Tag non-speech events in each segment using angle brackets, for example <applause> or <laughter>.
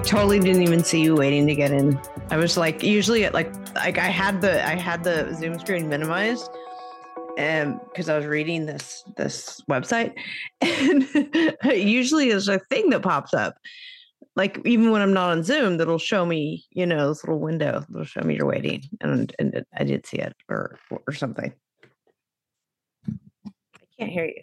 Totally didn't even see you waiting to get in. I was like, usually at like, like I had the I had the Zoom screen minimized, um, and because I was reading this this website, <laughs> and <laughs> usually there's a thing that pops up, like even when I'm not on Zoom, that'll show me, you know, this little window that'll show me you're waiting, and and I did see it or or something. I can't hear you.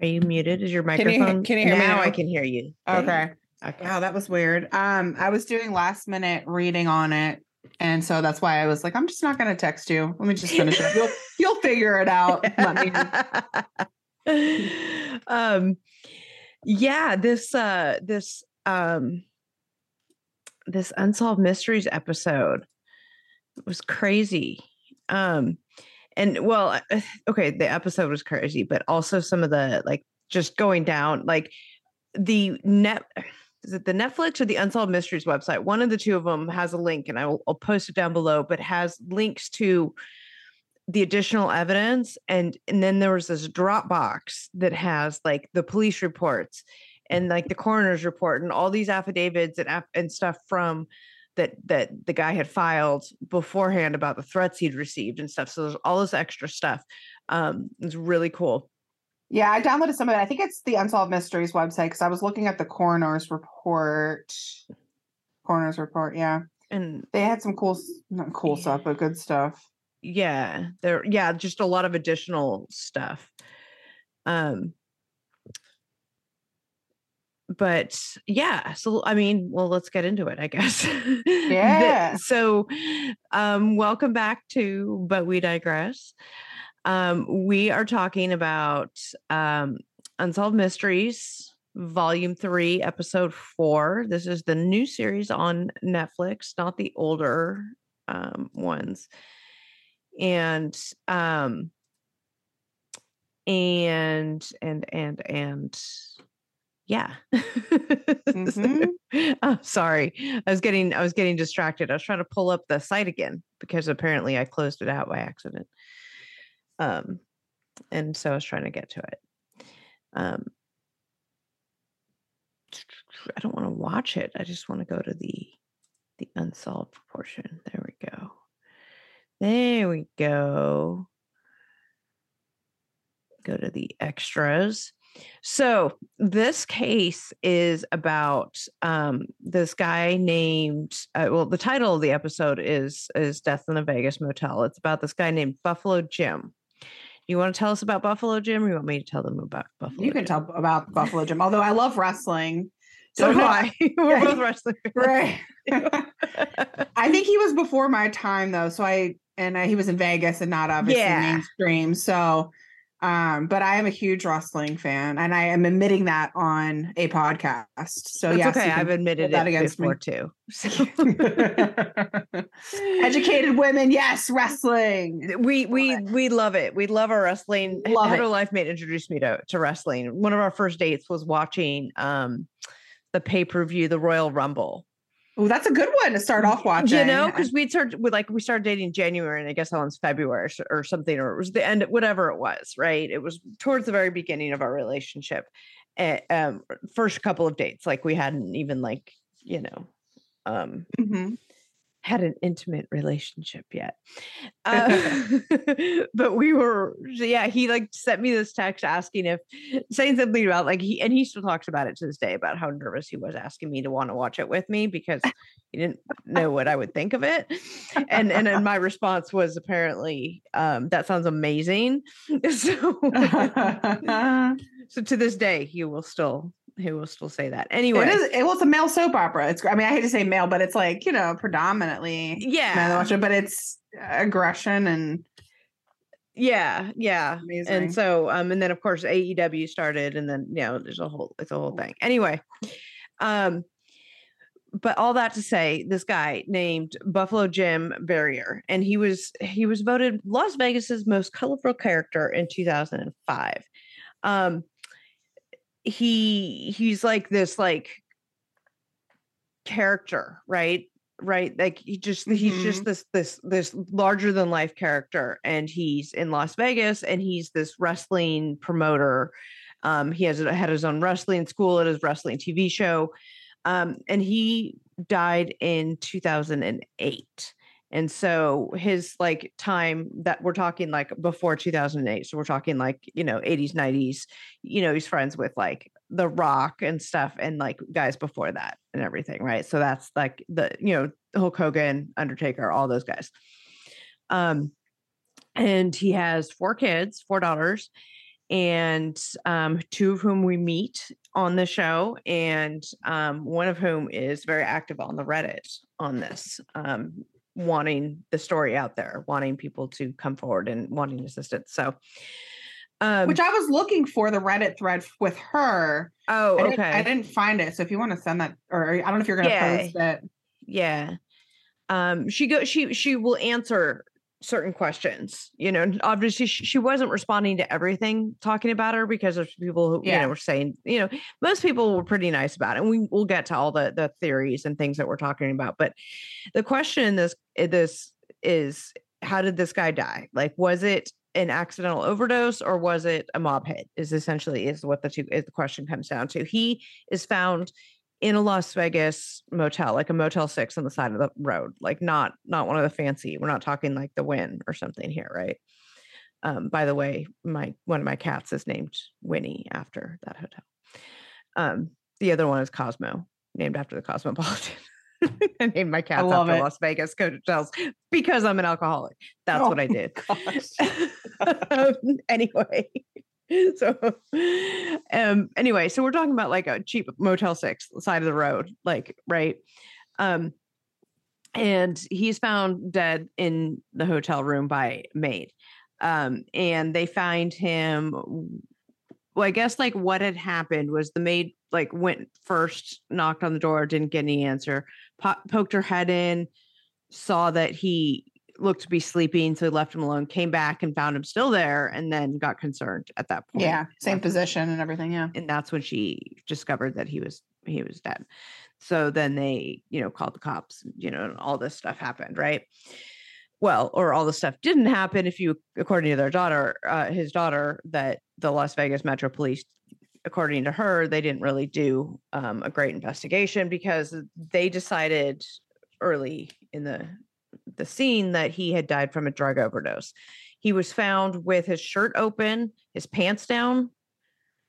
Are you muted? Is your Can you microphone? can you hear me now? now? I can hear you. There you go. Okay. Okay. Wow, that was weird. Um, I was doing last minute reading on it, and so that's why I was like, I'm just not going to text you. Let me just finish it. You'll <laughs> you'll figure it out. Let me. <laughs> um yeah this uh this um this unsolved mysteries episode was crazy um and well uh, okay the episode was crazy but also some of the like just going down like the net is it the netflix or the unsolved mysteries website? One of the two of them has a link and i will I'll post it down below but has links to the additional evidence and and then there was this dropbox that has like the police reports and like the coroner's report and all these affidavits and and stuff from that that the guy had filed beforehand about the threats he'd received and stuff so there's all this extra stuff um it's really cool Yeah, I downloaded some of it. I think it's the Unsolved Mysteries website because I was looking at the coroner's report. Coroner's report, yeah. and They had some cool, not cool stuff, but good stuff. yeah there yeah just a lot of additional stuff um but yeah so i mean well let's get into it i guess. <laughs> Yeah. so um welcome back to but we digress. Um we are talking about um unsolved mysteries volume 3 episode 4 this is the new series on netflix not the older um ones. And um and and and and yeah. Mhm. <laughs> oh sorry. I was getting i was getting distracted. I was trying to pull up the site again because apparently i closed it out by accident. Um and so i was trying to get to it. Um i don't want to watch it. I just want to go to the the unsolved portion. There we go. There we go. Go to the extras. So this case is about um, this guy named. Uh, well, the title of the episode is is "Death in a Vegas Motel." It's about this guy named Buffalo Jim. You want to tell us about Buffalo Jim, or you want me to tell them about Buffalo? You can Jim? tell about Buffalo Jim, although I love wrestling. So do I. <laughs> We're both wrestling. <laughs> Right. <laughs> I think he was before my time though, so I and uh, he was in Vegas and not obviously Yeah. mainstream. So, um, but I am a huge wrestling fan, and I am admitting that on a podcast. So That's yes, okay. I've admitted that it against me. before too. So- <laughs> <laughs> Educated women, yes, wrestling. we we we love it. We love our wrestling. Love. Life Mate introduced me to to wrestling. One of our first dates was watching um the pay per view, the Royal Rumble. Oh, that's a good one to start off watching. You know, because we started with like we started dating in January, and I guess that one's February or something, or it was the end, whatever it was. Right? It was towards the very beginning of our relationship. eh, um, first couple of dates, like we hadn't even like you know um Mhm. Had an intimate relationship yet. Uh, <laughs> <laughs> but we were, yeah, he like sent me this text asking if, saying something about like he, and he still talks about it to this day about how nervous he was asking me to want to watch it with me because he didn't know what I would think of it. And, and then my response was apparently, um, that sounds amazing. <laughs> So, so to this day, he will still, who will still say that. Anyway, It is. It was a male soap opera. It's. I mean, I hate to say male, but it's like you know, predominantly yeah, watch it. But it's aggression and yeah, yeah. amazing. And so, um, and then of course AEW started, and then you know, there's a whole, it's a whole thing. Anyway, um, but all that to say, this guy named Buffalo Jim Barrier, and he was he was voted Las Vegas's most colorful character in 2005. Um, he he's like this like character, right? Right, like he just he's just this this this larger than life character, and he's in Las Vegas, and he's this wrestling promoter. Um, he has had his own wrestling school at his wrestling TV show, um, and he died in 2008 and so his like time that we're talking like before 2008 so we're talking like you know 80s 90s you know he's friends with like the rock and stuff and like guys before that and everything right? So that's like the you know hulk hogan undertaker all those guys. Um and he has four kids four daughters and um, two of whom we meet on the show, and um, one of whom is very active on the Reddit on this, um, wanting the story out there, wanting people to come forward and wanting assistance. So, um, which I was looking for the Reddit thread with her. oh, I okay, didn't, I didn't find it. So if you want to send that, or I don't know if you're going to Yeah. post it. yeah. Um, she go she she will answer certain questions you know obviously she, she wasn't responding to everything talking about her because there's people who you know were saying you know most people were pretty nice about it and we will get to all the the theories and things that we're talking about but the question in this this is how did this guy die? Like was it an accidental overdose or was it a mob hit is essentially is what the two is the question comes down to. He is found in a Las Vegas motel, like a Motel Six on the side of the road, like not not one of the fancy. We're not talking like the Wynn or something here, right? Um, by the way, my one of my cats is named Winnie after that hotel. Um, the other one is Cosmo, named after the Cosmopolitan. <laughs> I named my cats after it. Las Vegas hotels because I'm an alcoholic. That's what Oh I did. <laughs> um, anyway, <laughs> so um, anyway, so we're talking about like a cheap Motel Six side of the road, like right. Um, and he's found dead in the hotel room by maid. Um, and they find him. Well, I guess like what had happened was the maid like went first, knocked on the door, didn't get any answer, po- poked her head in, saw that he looked to be sleeping, so they left him alone, came back and found him still there, and then got concerned at that point. yeah, same position and everything. Yeah. And that's when she discovered that he was he was dead. So then they, you know, called the cops, you know, and all this stuff happened, right? Well, or all the stuff didn't happen if you, according to their daughter, uh, his daughter, that the Las Vegas Metro Police, according to her, they didn't really do um, a great investigation because they decided early in the the scene that he had died from a drug overdose. He was found with his shirt open, his pants down,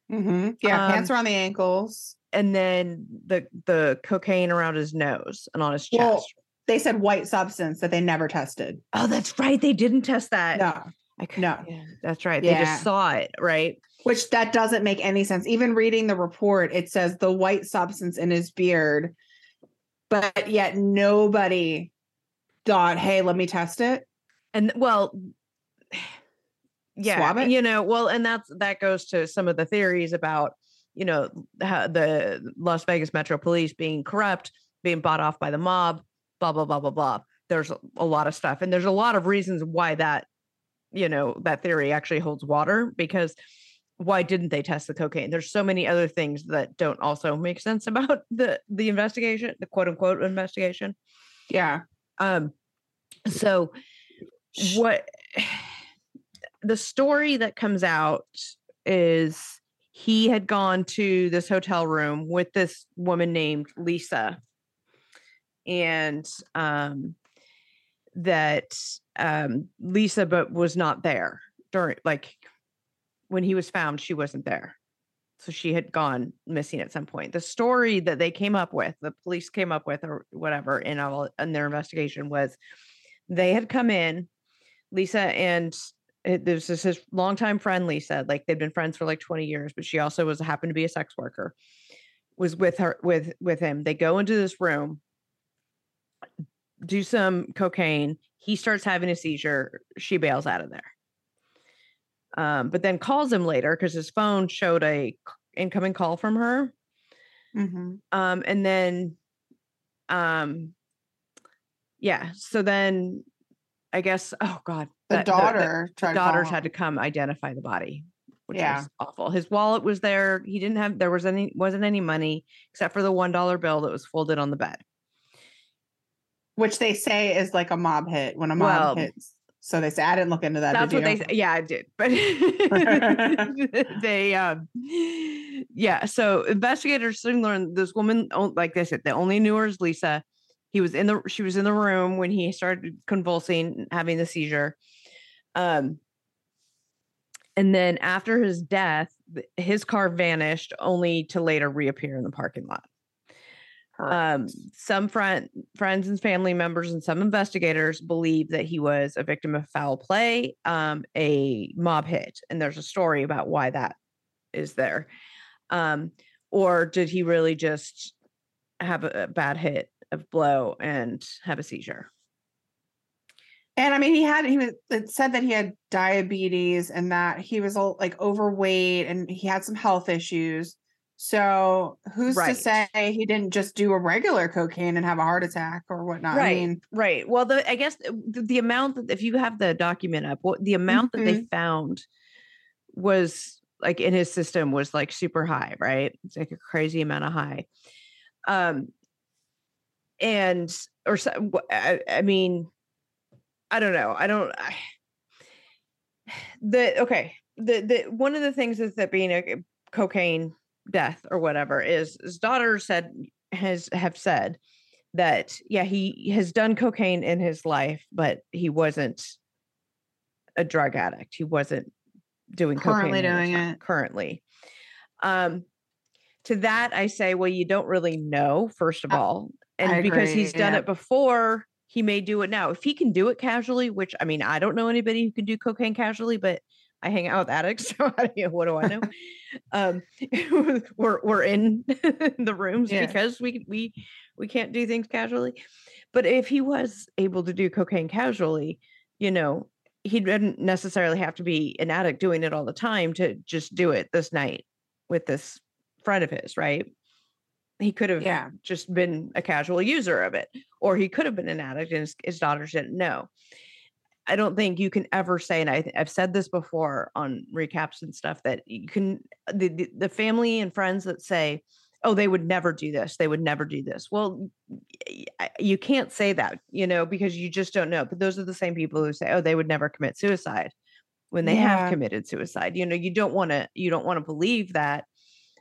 hmm Yeah. Um, pants around the ankles. and then the the cocaine around his nose and on his chest. Well, they said white substance that they never tested. oh, that's right. They didn't test that. No. I could, no. yeah, that's right. They just saw it, right? Which that doesn't make any sense. Even reading the report, it says the white substance in his beard, but yet nobody thought, hey, let me test it. And well, yeah, you know, well, and that's that goes to some of the theories about you know how the Las Vegas Metro Police being corrupt, being bought off by the mob, blah blah blah blah blah. There's a, a lot of stuff, and there's a lot of reasons why that you know that theory actually holds water because why didn't they test the cocaine there's so many other things that don't also make sense <laughs> about the the investigation the quote unquote investigation Yeah. Um so what <sighs> the story that comes out is he had gone to this hotel room with this woman named Lisa. And um that um Lisa but was not there during like when he was found she wasn't there so she had gone missing at some point the story that they came up with the police came up with or whatever in all in their investigation was they had come in lisa and this is his longtime friend lisa like they'd been friends for like 20 years but she also was happened to be a sex worker was with her with with him. They go into this room, do some cocaine. He starts having a seizure. She bails out of there. Um, but then calls him later because his phone showed a incoming call from her. Mhm. Um, and then um yeah, so then I guess oh god, The that- daughter the, tried to daughters had to come identify the body, which Yeah. was awful. His wallet was there. He didn't have there was any wasn't any money except for the one dollar bill that was folded on the bed. Which they say is like a mob hit when a mob Well, hits. So they say I didn't look into that. That's what they you? say. Yeah, I did. But <laughs> <laughs> they um yeah, so investigators soon learned this woman like they said, they only knew her as Lisa. He was in the she was in the room when he started convulsing, having the seizure. Um and then after his death, his car vanished only to later reappear in the parking lot um, some friend, friends and family members and some investigators believe that he was a victim of foul play, um, a mob hit, and there's a story about why that is there. Um, or did he really just have a, a bad hit of blow and have a seizure? And I mean, he had he was it said that he had diabetes and that he was all like overweight and he had some health issues. So who's Right. to say he didn't just do a regular cocaine and have a heart attack or whatnot? I Right. mean, Right. Well, the I guess uh, the, the amount that if you have the document up, what the amount that they mm-hmm. found was like in his system was like super high, right? It's like a crazy amount of high. Um and or so, I, I mean I don't know. I don't I, <sighs> the okay. The the one of the things is that being a eh, cocaine death or whatever is his daughter said has have said that yeah he has done cocaine in his life but he wasn't a drug addict he wasn't doing Currently cocaine doing it. currently um to that i say well you don't really know first of I- all and I because he's done yeah. it before he may do it now if he can do it casually which i mean i don't know anybody who can do cocaine casually but i hang out with addicts <laughs> so I, you what do i know <laughs> um <laughs> we're we're in the rooms Yeah. because we we we can't do things casually but if he was able to do cocaine casually you know he didn't necessarily have to be an addict doing it all the time to just do it this night with this friend of his right he could have Yeah. just been a casual user of it or he could have been an addict and his, his daughters didn't know I don't think you can ever say, and I, I've said this before on recaps and stuff, that you can the, the the family and friends that say, "Oh, they would never do this. They would never do this." Well, you can't say that, you know, because you just don't know. But those are the same people who say, "Oh, they would never commit suicide," when they Yeah. have committed suicide. You know, you don't want to you don't want to believe that.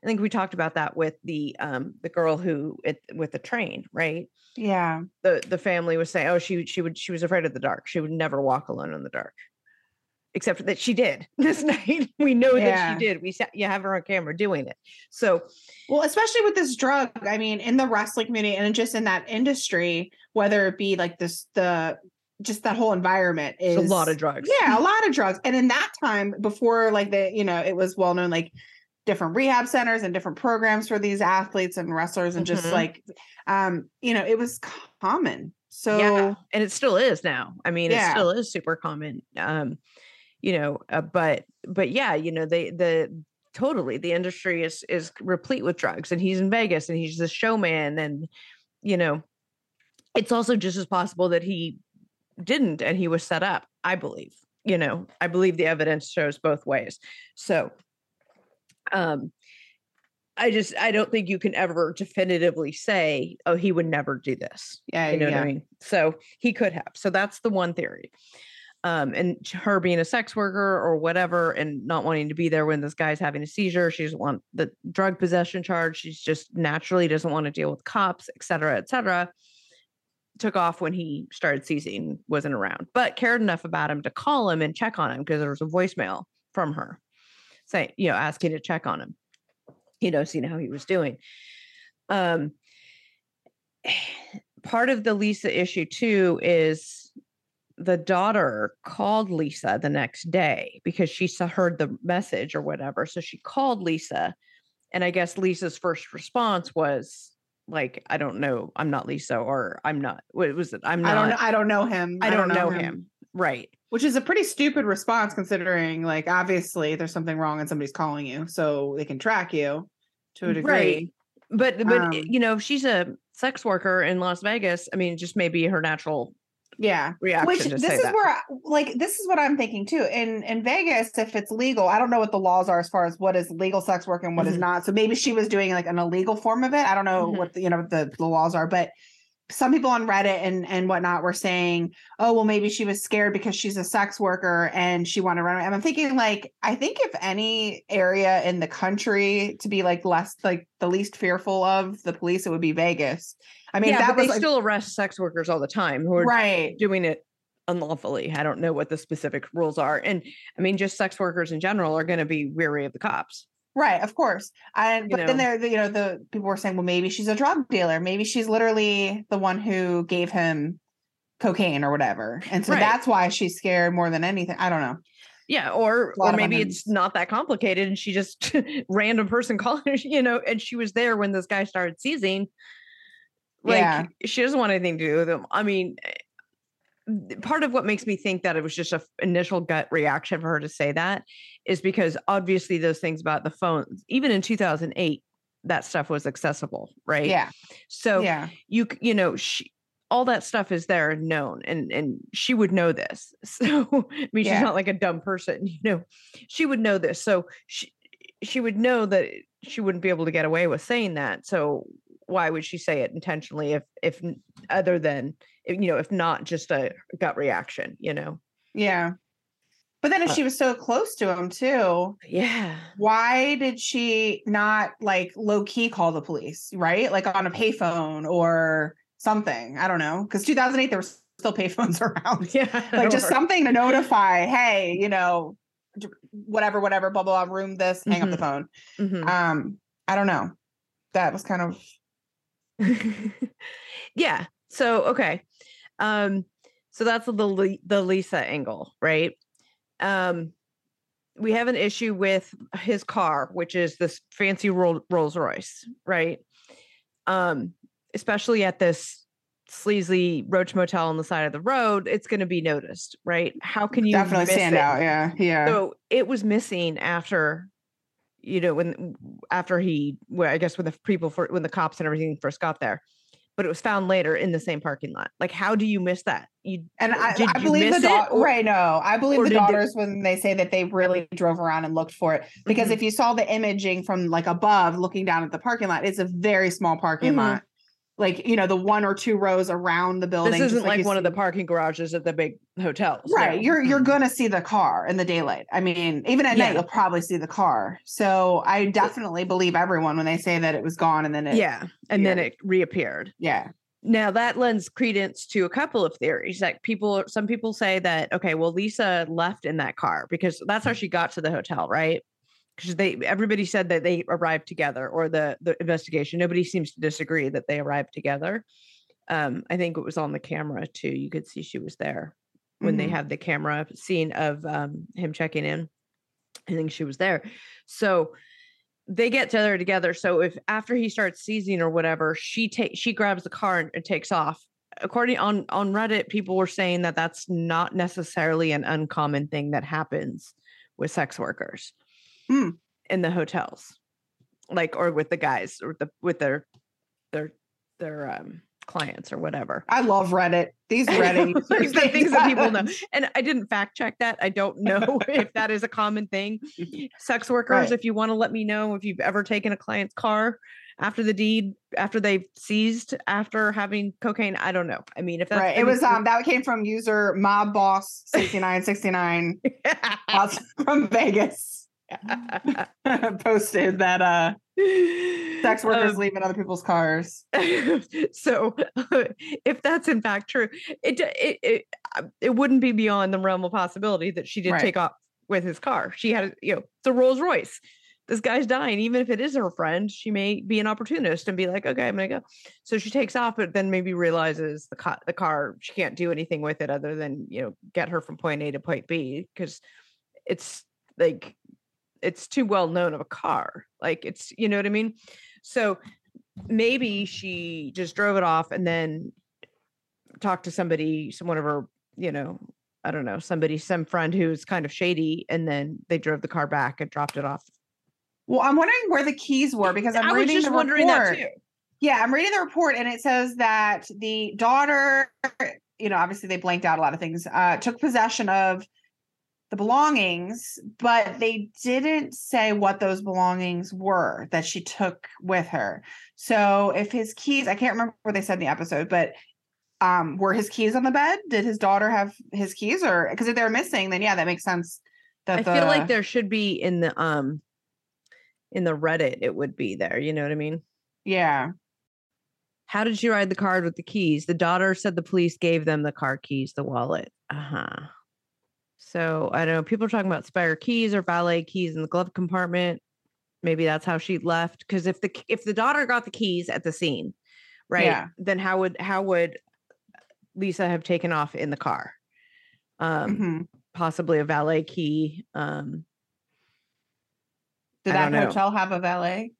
I think we talked about that with the um the girl who it, with the train, right? yeah. the the family was saying, "Oh, she she would she was afraid of the dark. She would never walk alone in the dark." Except that she did <laughs> this night. We know that she did. We sa- you have her on camera doing it. So Well, especially with this drug, I mean, in the wrestling community and just in that industry, whether it be like this, the just that whole environment is it's a lot of drugs. Yeah, a <laughs> lot of drugs. And in that time, before like the, you know, it was well known like different rehab centers and different programs for these athletes and wrestlers and just Mhm. like um, you know, it was common. So yeah, and it still is now. I mean, Yeah. it still is super common. Um, you know, uh, but but yeah, you know, they the totally the industry is is replete with drugs, and he's in Vegas, and he's the showman, and you know, it's also just as possible that he didn't, and he was set up. I believe. You know, I believe the evidence shows both ways. So, um. I just I don't think you can ever definitively say, oh, he would never do this. yeah, You know yeah. what I mean? So he could have. So that's the one theory. Um, and her being a sex worker or whatever and not wanting to be there when this guy's having a seizure. She doesn't want the drug possession charge. She's just naturally doesn't want to deal with cops, et cetera, et cetera. Took off when he started seizing, wasn't around, but cared enough about him to call him and check on him because there was a voicemail from her saying, you know, asking to check on him, you know, seeing how he was doing. Um, <sighs> part of the Lisa issue too is the daughter called Lisa the next day because she saw heard the message or whatever. So she called Lisa and I guess Lisa's first response was like, "I don't know, I'm not Lisa," or "I'm not." What was it? I'm not. I don't. I don't know him. I don't, know, him. Right. Which is a pretty stupid response considering like obviously there's something wrong and somebody's calling you so they can track you to a degree. Right. But but Um, you know, she's a sex worker in Las Vegas. I mean, just maybe her natural Yeah. reaction Which to this is that. where like this is what I'm thinking too. In in Vegas, if it's legal, I don't know what the laws are as far as what is legal sex work and what is Mhm. not. So maybe she was doing like an illegal form of it. I don't know Mhm. what the, you know the, the laws are, but some people on Reddit and and whatnot were saying, oh well, maybe she was scared because she's a sex worker and she wanted to run. away. And I'm thinking like I think if any area in the country to be like less like the least fearful of the police, it would be Vegas. I mean, yeah, that was they like, still arrest sex workers all the time who are right. doing it unlawfully. I don't know what the specific rules are. And I mean, just sex workers in general are going to be weary of the cops. Right, of course. And You but then know. there, you know, the people were saying, well, maybe she's a drug dealer. Maybe she's literally the one who gave him cocaine or whatever. And so Right. that's why she's scared more than anything. I don't know. Yeah, or or maybe it's not that complicated, and she just <laughs> random person <laughs> calling her, you know, and she was there when this guy started seizing. Like Yeah. she doesn't want anything to do with him. I mean, part of what makes me think that it was just a initial gut reaction for her to say that is because obviously those things about the phone, even in 2008, that stuff was accessible, right? Yeah. So yeah. you you know she all that stuff is there and known and and she would know this <laughs> so i mean Yeah. she's not like a dumb person <laughs> you know she would know this so she she would know that she wouldn't be able to get away with saying that so why would she say it intentionally if if other than you know if not just a gut reaction you know Yeah. But then if Uh, she was so close to him too, yeah why did she not like low key call the police, right? Like on a payphone or something. I don't know. Because 2008, there were still payphones <laughs> around. yeah like just something to <laughs> notify hey you know whatever whatever blah blah blah room this hang up the phone Mhm. um i don't know that was kind of <laughs> yeah. So okay. Um so that's the the Lisa angle, right? Um we have an issue with his car, which is this fancy Roll- Rolls Royce, right? Um especially at this sleazy roach motel on the side of the road, it's going to be noticed, right? How can you definitely stand it? out yeah yeah So it was missing after, you know, when after he, well, I guess when the people for when the cops and everything first got there, but it was found later in the same parking lot. Like, how do you miss that? You and I, I believe the daughter or- right no i believe the daughters when they say that they really drove around and looked for it because Mhm. if you saw the imaging from like above looking down at the parking lot it's a very small parking Mhm. lot like you know the one or two rows around the building this isn't like, you one of the parking garages at the big hotels, Right. no. You're you're gonna see the car in the daylight. I mean, even at Yeah. night you'll probably see the car. So I definitely believe everyone when they say that it was gone and then it yeah, and then it reappeared. yeah. Now that lends credence to a couple of theories that people some people say that okay, well Lisa left in that car because that's how she got to the hotel, right? Because they everybody said that they arrived together or the the investigation. Nobody seems to disagree that they arrived together. Um, I think it was on the camera too. You could see she was there when they Mhm. had the camera scene of um him checking in. I think she was there. So they get together together. So if after he starts seizing or whatever, she takes she grabs the car and, and takes off. According on on Reddit, people were saying that that's not necessarily an uncommon thing that happens with sex workers Hmm. in the hotels, like or with the guys or the with their their their um clients or whatever. I love Reddit. These <laughs> Reddit users, the things that people know. And I didn't fact check that. I don't know <laughs> <laughs> if that is a common thing. Sex workers, Right. if you want to let me know if you've ever taken a client's car after the deed, after they've seized after having cocaine. I don't know. I mean, if that's Right. It was um that came from user mob boss 6969 out from Vegas. <laughs> Posted that uh sex workers Um, in other people's cars. <laughs> so <laughs> if that's in fact true it, it it uh, it wouldn't be beyond the realm of possibility that she did Right. take off with his car she had you know the rolls royce this guy's dying even if it is her friend she may be an opportunist and be like okay i'm gonna go so she takes off but then maybe realizes the car the car she can't do anything with it other than you know get her from point a to point b because it's like it's too well known of a car. Like it's you know what I mean. So maybe she just drove it off and then talked to somebody, some one of her, you know, I don't know, somebody, some friend who's kind of shady, and then they drove the car back and dropped it off. Well, I'm wondering where the keys were because I'm I was reading just the wondering report. that too. Yeah, I'm reading the report and it says that the daughter, you know, obviously they blanked out a lot of things, uh, took possession of the belongings, but they didn't say what those belongings were that she took with her. So if his keys, I can't remember what they said in the episode, but um, were his keys on the bed? Did his daughter have his keys or because if they're missing, then yeah, that makes sense. That I feel like there should be in the um in the Reddit, it would be there. You know what I mean? yeah. How did she ride the car with the keys? The daughter said the police gave them the car keys, the wallet. Uh-huh. So I don't know. People are talking about spare keys or valet keys in the glove compartment. Maybe that's how she left. Because if the if the daughter got the keys at the scene, right? Yeah. Then how would how would Lisa have taken off in the car? Um, Mhm. possibly a valet key. Um, Did that hotel have a valet?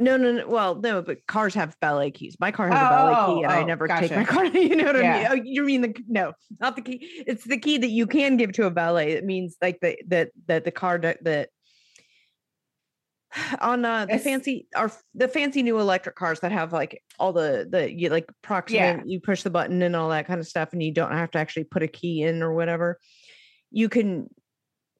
No, no, no. Well, no, but cars have valet keys. My car has a Oh, valet oh, key, and I oh, never take my car. <laughs> You know what Yeah. I mean? Oh, you mean the no, not the key. It's the key that you can give to a valet. It means like the that that the car that that <sighs> on uh, the It's- fancy are the fancy new electric cars that have like all the the you like proximate. You push the button and all that kind of stuff, and you don't have to actually put a key in or whatever. You can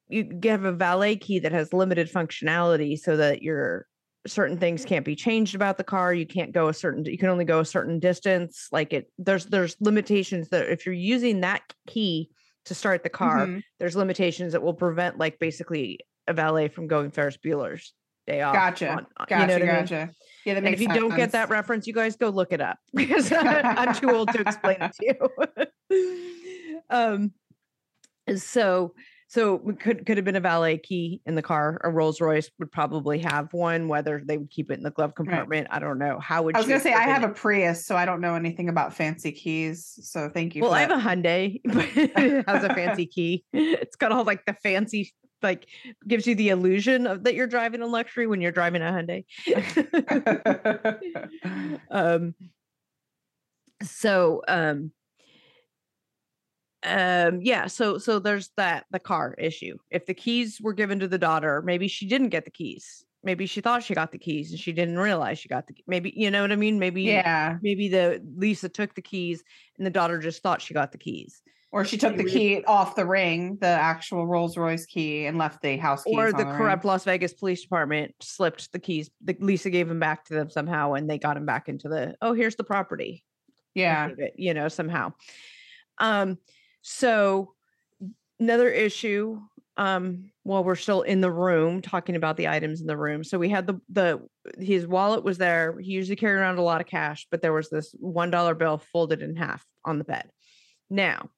you give a valet key that has limited functionality so that your certain things can't be changed about the car you can't go a certain you can only go a certain distance like it there's there's limitations that if you're using that key to start the car Mhm. there's limitations that will prevent like basically a valet from going ferris bueller's day off Gotcha. on- on- Gotcha. you know what I mean? gotcha. Yeah, that and if you don't get that reference, you guys go look it up <laughs> because I'm too old to explain it to you. <laughs> um, so so could could have been a valet key in the car. A Rolls Royce would probably have one. Whether they would keep it in the glove compartment, I don't know. How would you? I was she gonna say I have forbidden a Prius, so I don't know anything about fancy keys. So thank you. Well, I have that. a Hyundai, <laughs> but it has a fancy <laughs> key. <laughs> It's got all like the fancy, like gives you the illusion of that you're driving a luxury when you're driving a Hyundai. um so um um yeah so so there's that the car issue if the keys were given to the daughter maybe she didn't get the keys maybe she thought she got the keys and she didn't realize she got the maybe you know what i mean maybe yeah. maybe the lisa took the keys and the daughter just thought she got the keys Or she took the key off the ring, the actual Rolls Royce key, and left the house keys. or on the ring. corrupt las vegas police department slipped the keys the lisa gave them back to them somehow and they got them back into the oh here's the property Yeah. it, you know, somehow. Um, so another issue, um, while we're still in the room talking about the items in the room. So we had the the his wallet was there. He usually carried around a lot of cash, but there was this one dollar bill folded in half on the bed. Now,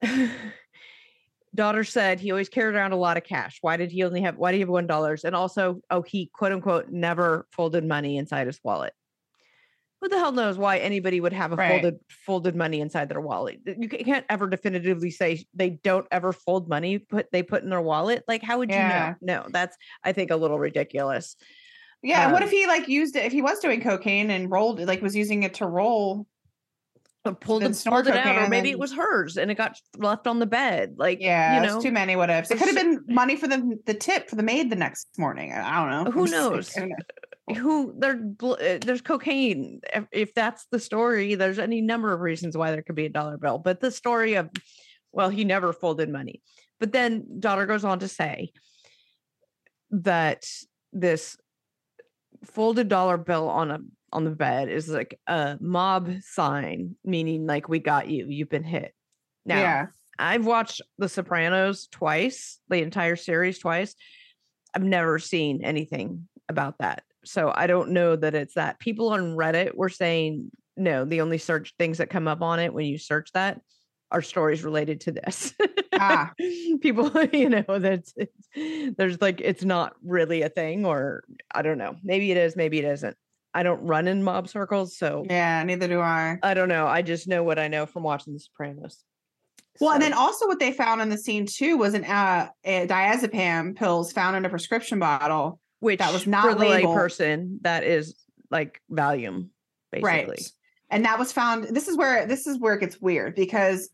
<sighs> daughter said he always carried around a lot of cash. Why did he only have why do you have one dollars? And also, oh, he quote unquote never folded money inside his wallet who the hell knows why anybody would have a Right. folded folded money inside their wallet you can't ever definitively say they don't ever fold money put they put in their wallet like how would Yeah. you know no that's i think a little ridiculous Yeah. and what Um, if he like used it? If he was doing cocaine and rolled, it, like was using it to roll? But pulled it, pulled it out or maybe and- it was hers and it got left on the bed like Yeah, you there's know too many what ifs. It could have been money for the the tip for the maid the next morning. I don't know. Who just like, <laughs> knows? I don't know. who there uh, there's cocaine if, if that's the story there's any number of reasons why there could be a dollar bill but the story of well he never folded money but then daughter goes on to say that this folded dollar bill on a on the bed is like a mob sign meaning like we got you you've been hit now Yeah. I've watched The Sopranos twice, the entire series twice. I've never seen anything about that. So I don't know that it's that. People on Reddit were saying no, the only search things that come up on it when you search that are stories related to this. Ah. <laughs> People, <laughs> you know, that's it's, there's like it's not really a thing, or I don't know. Maybe it is, maybe it isn't. I don't run in mob circles, so Yeah, neither do I. I don't know. I just know what I know from watching The Sopranos. Well, and then also what they found in the scene too was an uh, a diazepam pills found in a prescription bottle. Which was not for the labeled. layperson that is like Valium, basically. Right. And that was found. This is where this is where it gets weird because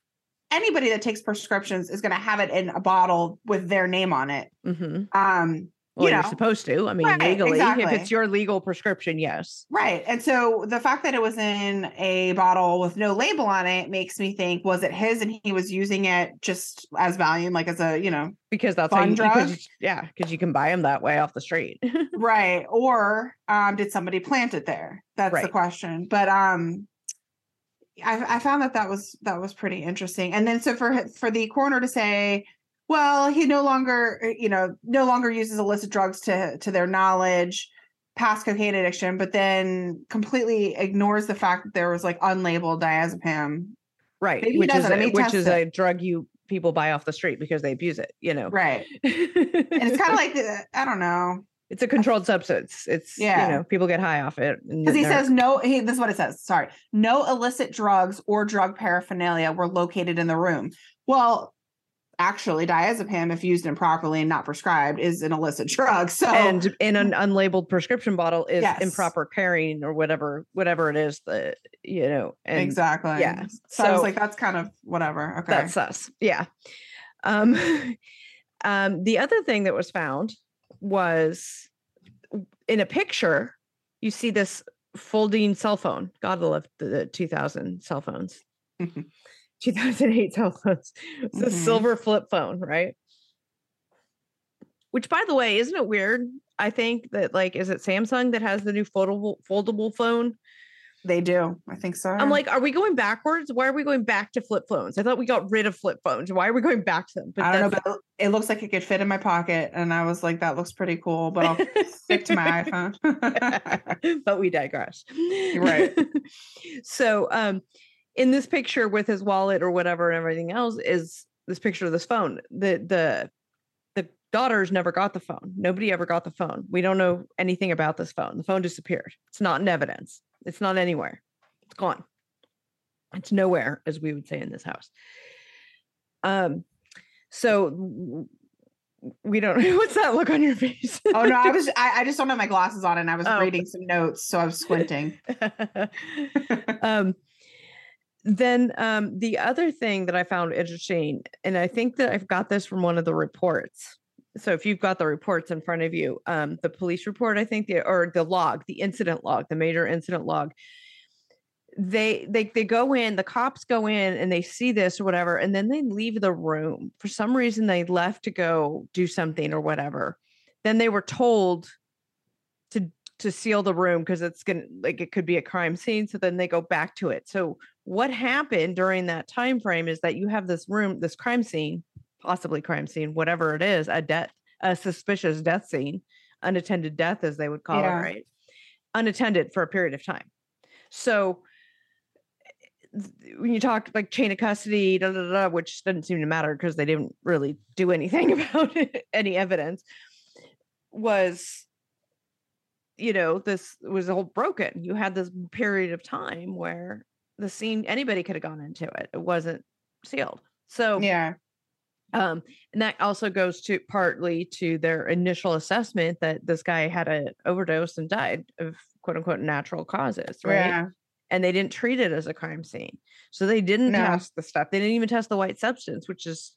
anybody that takes prescriptions is going to have it in a bottle with their name on it. hmm Um, Well, you are know, supposed to. I mean, Right, legally, if it's your legal prescription, yes. right. And so the fact that it was in a bottle with no label on it makes me think was it his and he was using it just as Valium, like as a you know Because that's how you, because, yeah, because you can buy them that way off the street. <laughs> right or um did somebody plant it there that's the question but um I, I found that that was that was pretty interesting and then so for for the coroner to say well he no longer uh, you know no longer uses illicit drugs to to their knowledge past cocaine addiction but then completely ignores the fact that there was like unlabeled diazepam right. Maybe which is doesn't. I a, mean, which is it. a drug you people buy off the street because they abuse it, you know. right and it's kind of like uh, i don't know it's a controlled substance. It's Yeah. you know, people get high off it. Because he says no, he, this is what it says. Sorry. No illicit drugs or drug paraphernalia were located in the room. Well, actually, diazepam, if used improperly and not prescribed, is an illicit <laughs> drug. So, and in an unlabeled prescription bottle is Yes. improper carrying or whatever, whatever it is that you know. And exactly. yeah, So, I was like, that's kind of whatever. Okay. That's us. Yeah. Um, <laughs> um, the other thing that was found was in a picture, you see this folding cell phone. God love the, the 2000 cell phones, <laughs> 2008 cell <laughs> phones. It's a Mhm. silver flip phone, right? Which, by the way, isn't it weird? I think that like, is it Samsung that has the new foldable foldable phone? they do. I think so. I'm like, are we going backwards? Why are we going back to flip phones? I thought we got rid of flip phones. Why are we going back to them? I don't know, but it looks like it could fit in my pocket. And I was like, that looks pretty cool, but I'll stick to my <laughs> iPhone. <laughs> but we digress. right. so, um, in this picture with his wallet or whatever and everything else is this picture of this phone. The the the daughters never got the phone. Nobody ever got the phone. We don't know anything about this phone. The phone disappeared. It's not in evidence. It's not anywhere. It's gone. It's nowhere, as we would say in this house. Um, so we don't. <laughs> What's that look on your face? <laughs> oh, no, I was, I, I just don't have my glasses on and I was Oh. reading some notes. So I was squinting. <laughs> um, then um, the other thing that I found interesting, and I think that I've got this from one of the reports. So if you've got the reports in front of you, um, the police report, I think, the, or the log, the incident log, the major incident log, they they they go in, the cops go in and they see this or whatever, and then they leave the room. For some reason, they left to go do something or whatever. Then they were told to to seal the room because it's gonna like it could be a crime scene. So then they go back to it. So what happened during that time frame is that you have this room, this crime scene, possibly crime scene, whatever it is, a death, a suspicious death scene, unattended death, as they would call Yeah. it, right? Unattended for a period of time. So when you talk like chain of custody, da, da, da, which doesn't seem to matter because they didn't really do anything <laughs> about it, any evidence, was you know, this was all broken. You had this period of time where the scene anybody could have gone into it. It wasn't sealed. So Yeah. um, and that also goes to partly to their initial assessment that this guy had an overdose and died of quote unquote natural causes, right? Yeah. And they didn't treat it as a crime scene. So they didn't No. test the stuff. They didn't even test the white substance, which is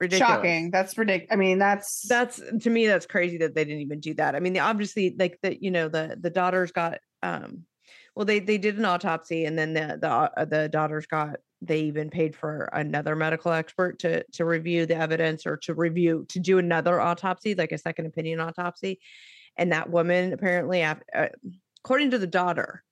ridiculous. Shocking. That's ridiculous. I mean, that's That's to me, that's crazy that they didn't even do that. I mean, they obviously like the, you know, the the daughters got um well, they they did an autopsy and then the the uh, the daughters got they even paid for another medical expert to to review the evidence or to review to do another autopsy, like a second opinion autopsy. And that woman apparently, uh, according to the daughter,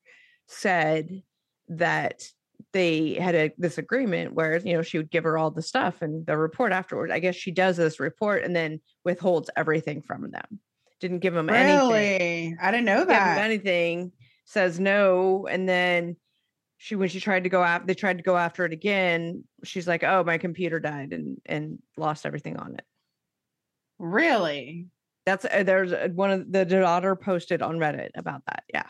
said that they had a this agreement where you know she would give her all the stuff and the report afterwards. I guess she does this report and then withholds everything from them. Didn't give them anything really. I didn't know that. anything, says no, and then she when she tried to go after they tried to go after it again, she's like, "Oh, my computer died and and lost everything on it." Really? That's uh, there's uh, one of the daughter posted on Reddit about that. Yeah,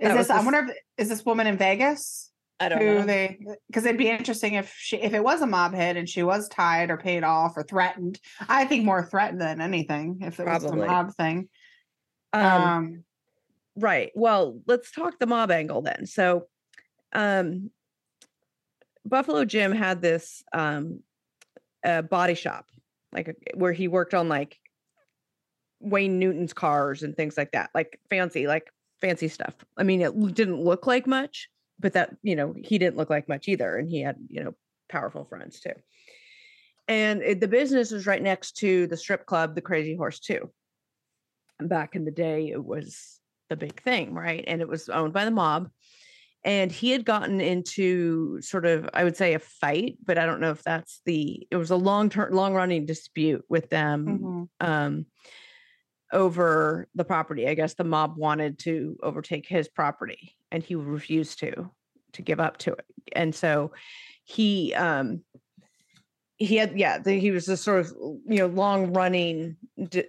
Is this? I wonder if is this woman in Vegas? I don't who know. they because it'd be interesting if she if it was a mob hit and she was tied or paid off or threatened. I think more threatened than anything if it was a mob thing. um, Um, Right. Well, let's talk the mob angle then. So, um, Buffalo Jim had this um, uh, body shop, like where he worked on like Wayne Newton's cars and things like that, like fancy, like fancy stuff. I mean, it didn't look like much, but that you know he didn't look like much either, and he had you know powerful friends too. And it, the business was right next to the strip club, the Crazy Horse too. And back in the day, it was the big thing, right? And it was owned by the mob. And he had gotten into sort of, I would say, a fight, but I don't know if that's the. It was a long term, long running dispute with them mhm. um, over the property. I guess the mob wanted to overtake his property, and he refused to to give up to it. And so he um he had yeah the, he was a sort of you know long running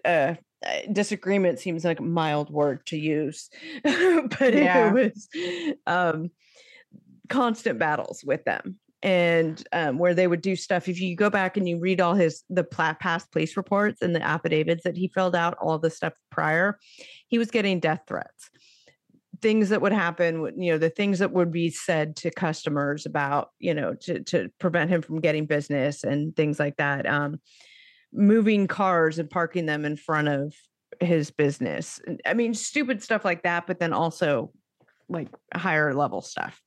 uh uh, disagreement seems like a mild word to use <laughs> but Yeah. it was um constant battles with them and um, where they would do stuff if you go back and you read all his the past police reports and the affidavits that he filled out all the stuff prior he was getting death threats. Things that would happen you know the things that would be said to customers about you know to to prevent him from getting business and things like that um moving cars and parking them in front of his business i mean stupid stuff like that but then also like higher level stuff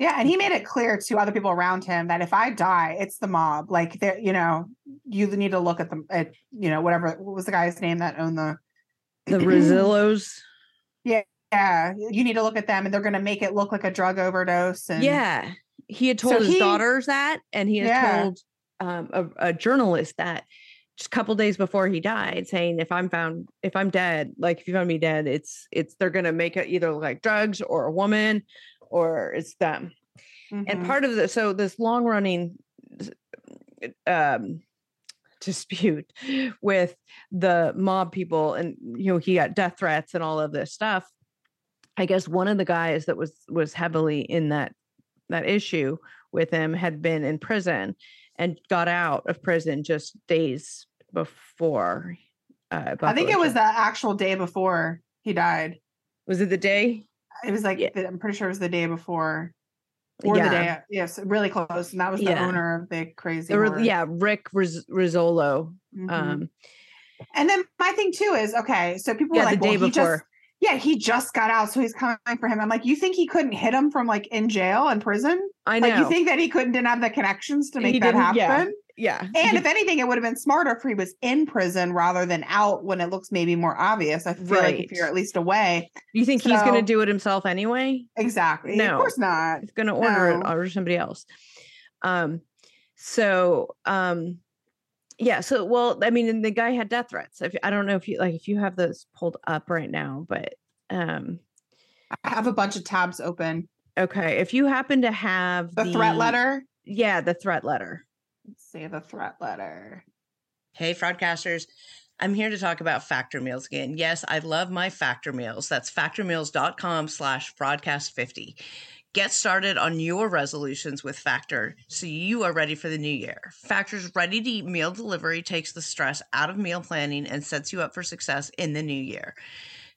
Yeah, and he made it clear to other people around him that if I die, it's the mob. Like there, you know, you need to look at the at you know whatever what was the guy's name that owned the the <clears throat> Rizzolos. yeah yeah, you need to look at them and they're going to make it look like a drug overdose and yeah he had So told his he- daughters that and he had Yeah. told um, a, a journalist that just a couple days before he died saying if i'm found if i'm dead like if you found me dead it's it's they're gonna make it either like drugs or a woman or it's them. And Mhm. part of the so this long running um <laughs> dispute with the mob people and you know he got death threats and all of this stuff i guess one of the guys that was was heavily in that that issue with him had been in prison and got out of prison just days before uh i think it was the actual day before he died. Was it the day it was like Yeah. i'm pretty sure it was the day before or the Yeah. day yes really close and that was the Yeah. owner of the crazy yeah rick Riz- rizzolo Mhm. um and then my thing too is okay so people yeah were like the day well, he before just yeah he just got out so he's coming for him i'm like you think he couldn't hit him from like in jail and prison i know like you think that he couldn't didn't have the connections to He make that didn't- yeah. happen yeah And if <laughs> anything, it would have been smarter if he was in prison rather than out when it looks maybe more obvious. I feel like if you're at least away. you think he's going to do it himself anyway Exactly. No. Of course not. He's going to order it No. or somebody else. Um, so um, yeah. So well, I mean, and the guy had death threats. If I don't know if you like if you have those pulled up right now, but um, I have a bunch of tabs open. okay, if you happen to have The, threat letter. yeah, the threat letter. See the threat letter. Hey, Fraudcasters. I'm here to talk about Factor Meals again. Yes, I love my Factor Meals. That's factormeals.com slash fraudcast50. Get started on your resolutions with Factor so you are ready for the new year. Factor's ready to eat meal delivery takes the stress out of meal planning and sets you up for success in the new year.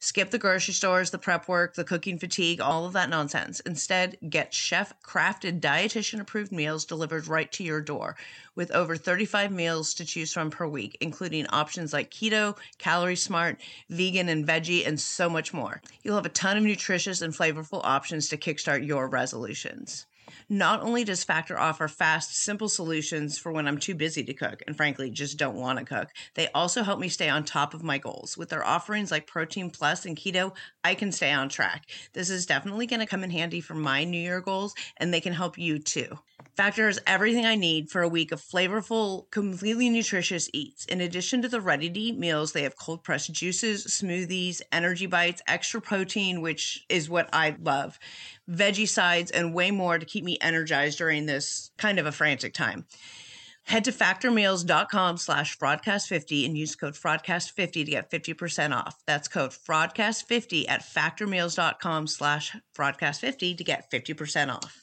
Skip the grocery stores, the prep work, the cooking fatigue, all of that nonsense. Instead, get chef crafted, dietitian approved meals delivered right to your door with over 35 meals to choose from per week, including options like keto, calorie smart, vegan, and veggie, and so much more. You'll have a ton of nutritious and flavorful options to kickstart your resolutions. Not only does Factor offer fast, simple solutions for when I'm too busy to cook and frankly just don't want to cook, they also help me stay on top of my goals. With their offerings like Protein Plus and Keto, I can stay on track. This is definitely going to come in handy for my New Year goals, and they can help you too. Factor has everything I need for a week of flavorful, completely nutritious eats. In addition to the ready to eat meals, they have cold pressed juices, smoothies, energy bites, extra protein, which is what I love, veggie sides, and way more to keep me energized during this kind of a frantic time. Head to factormeals.com slash fraudcast50 and use code fraudcast50 to get 50% off. That's code fraudcast50 at factormeals.com slash fraudcast50 to get 50% off.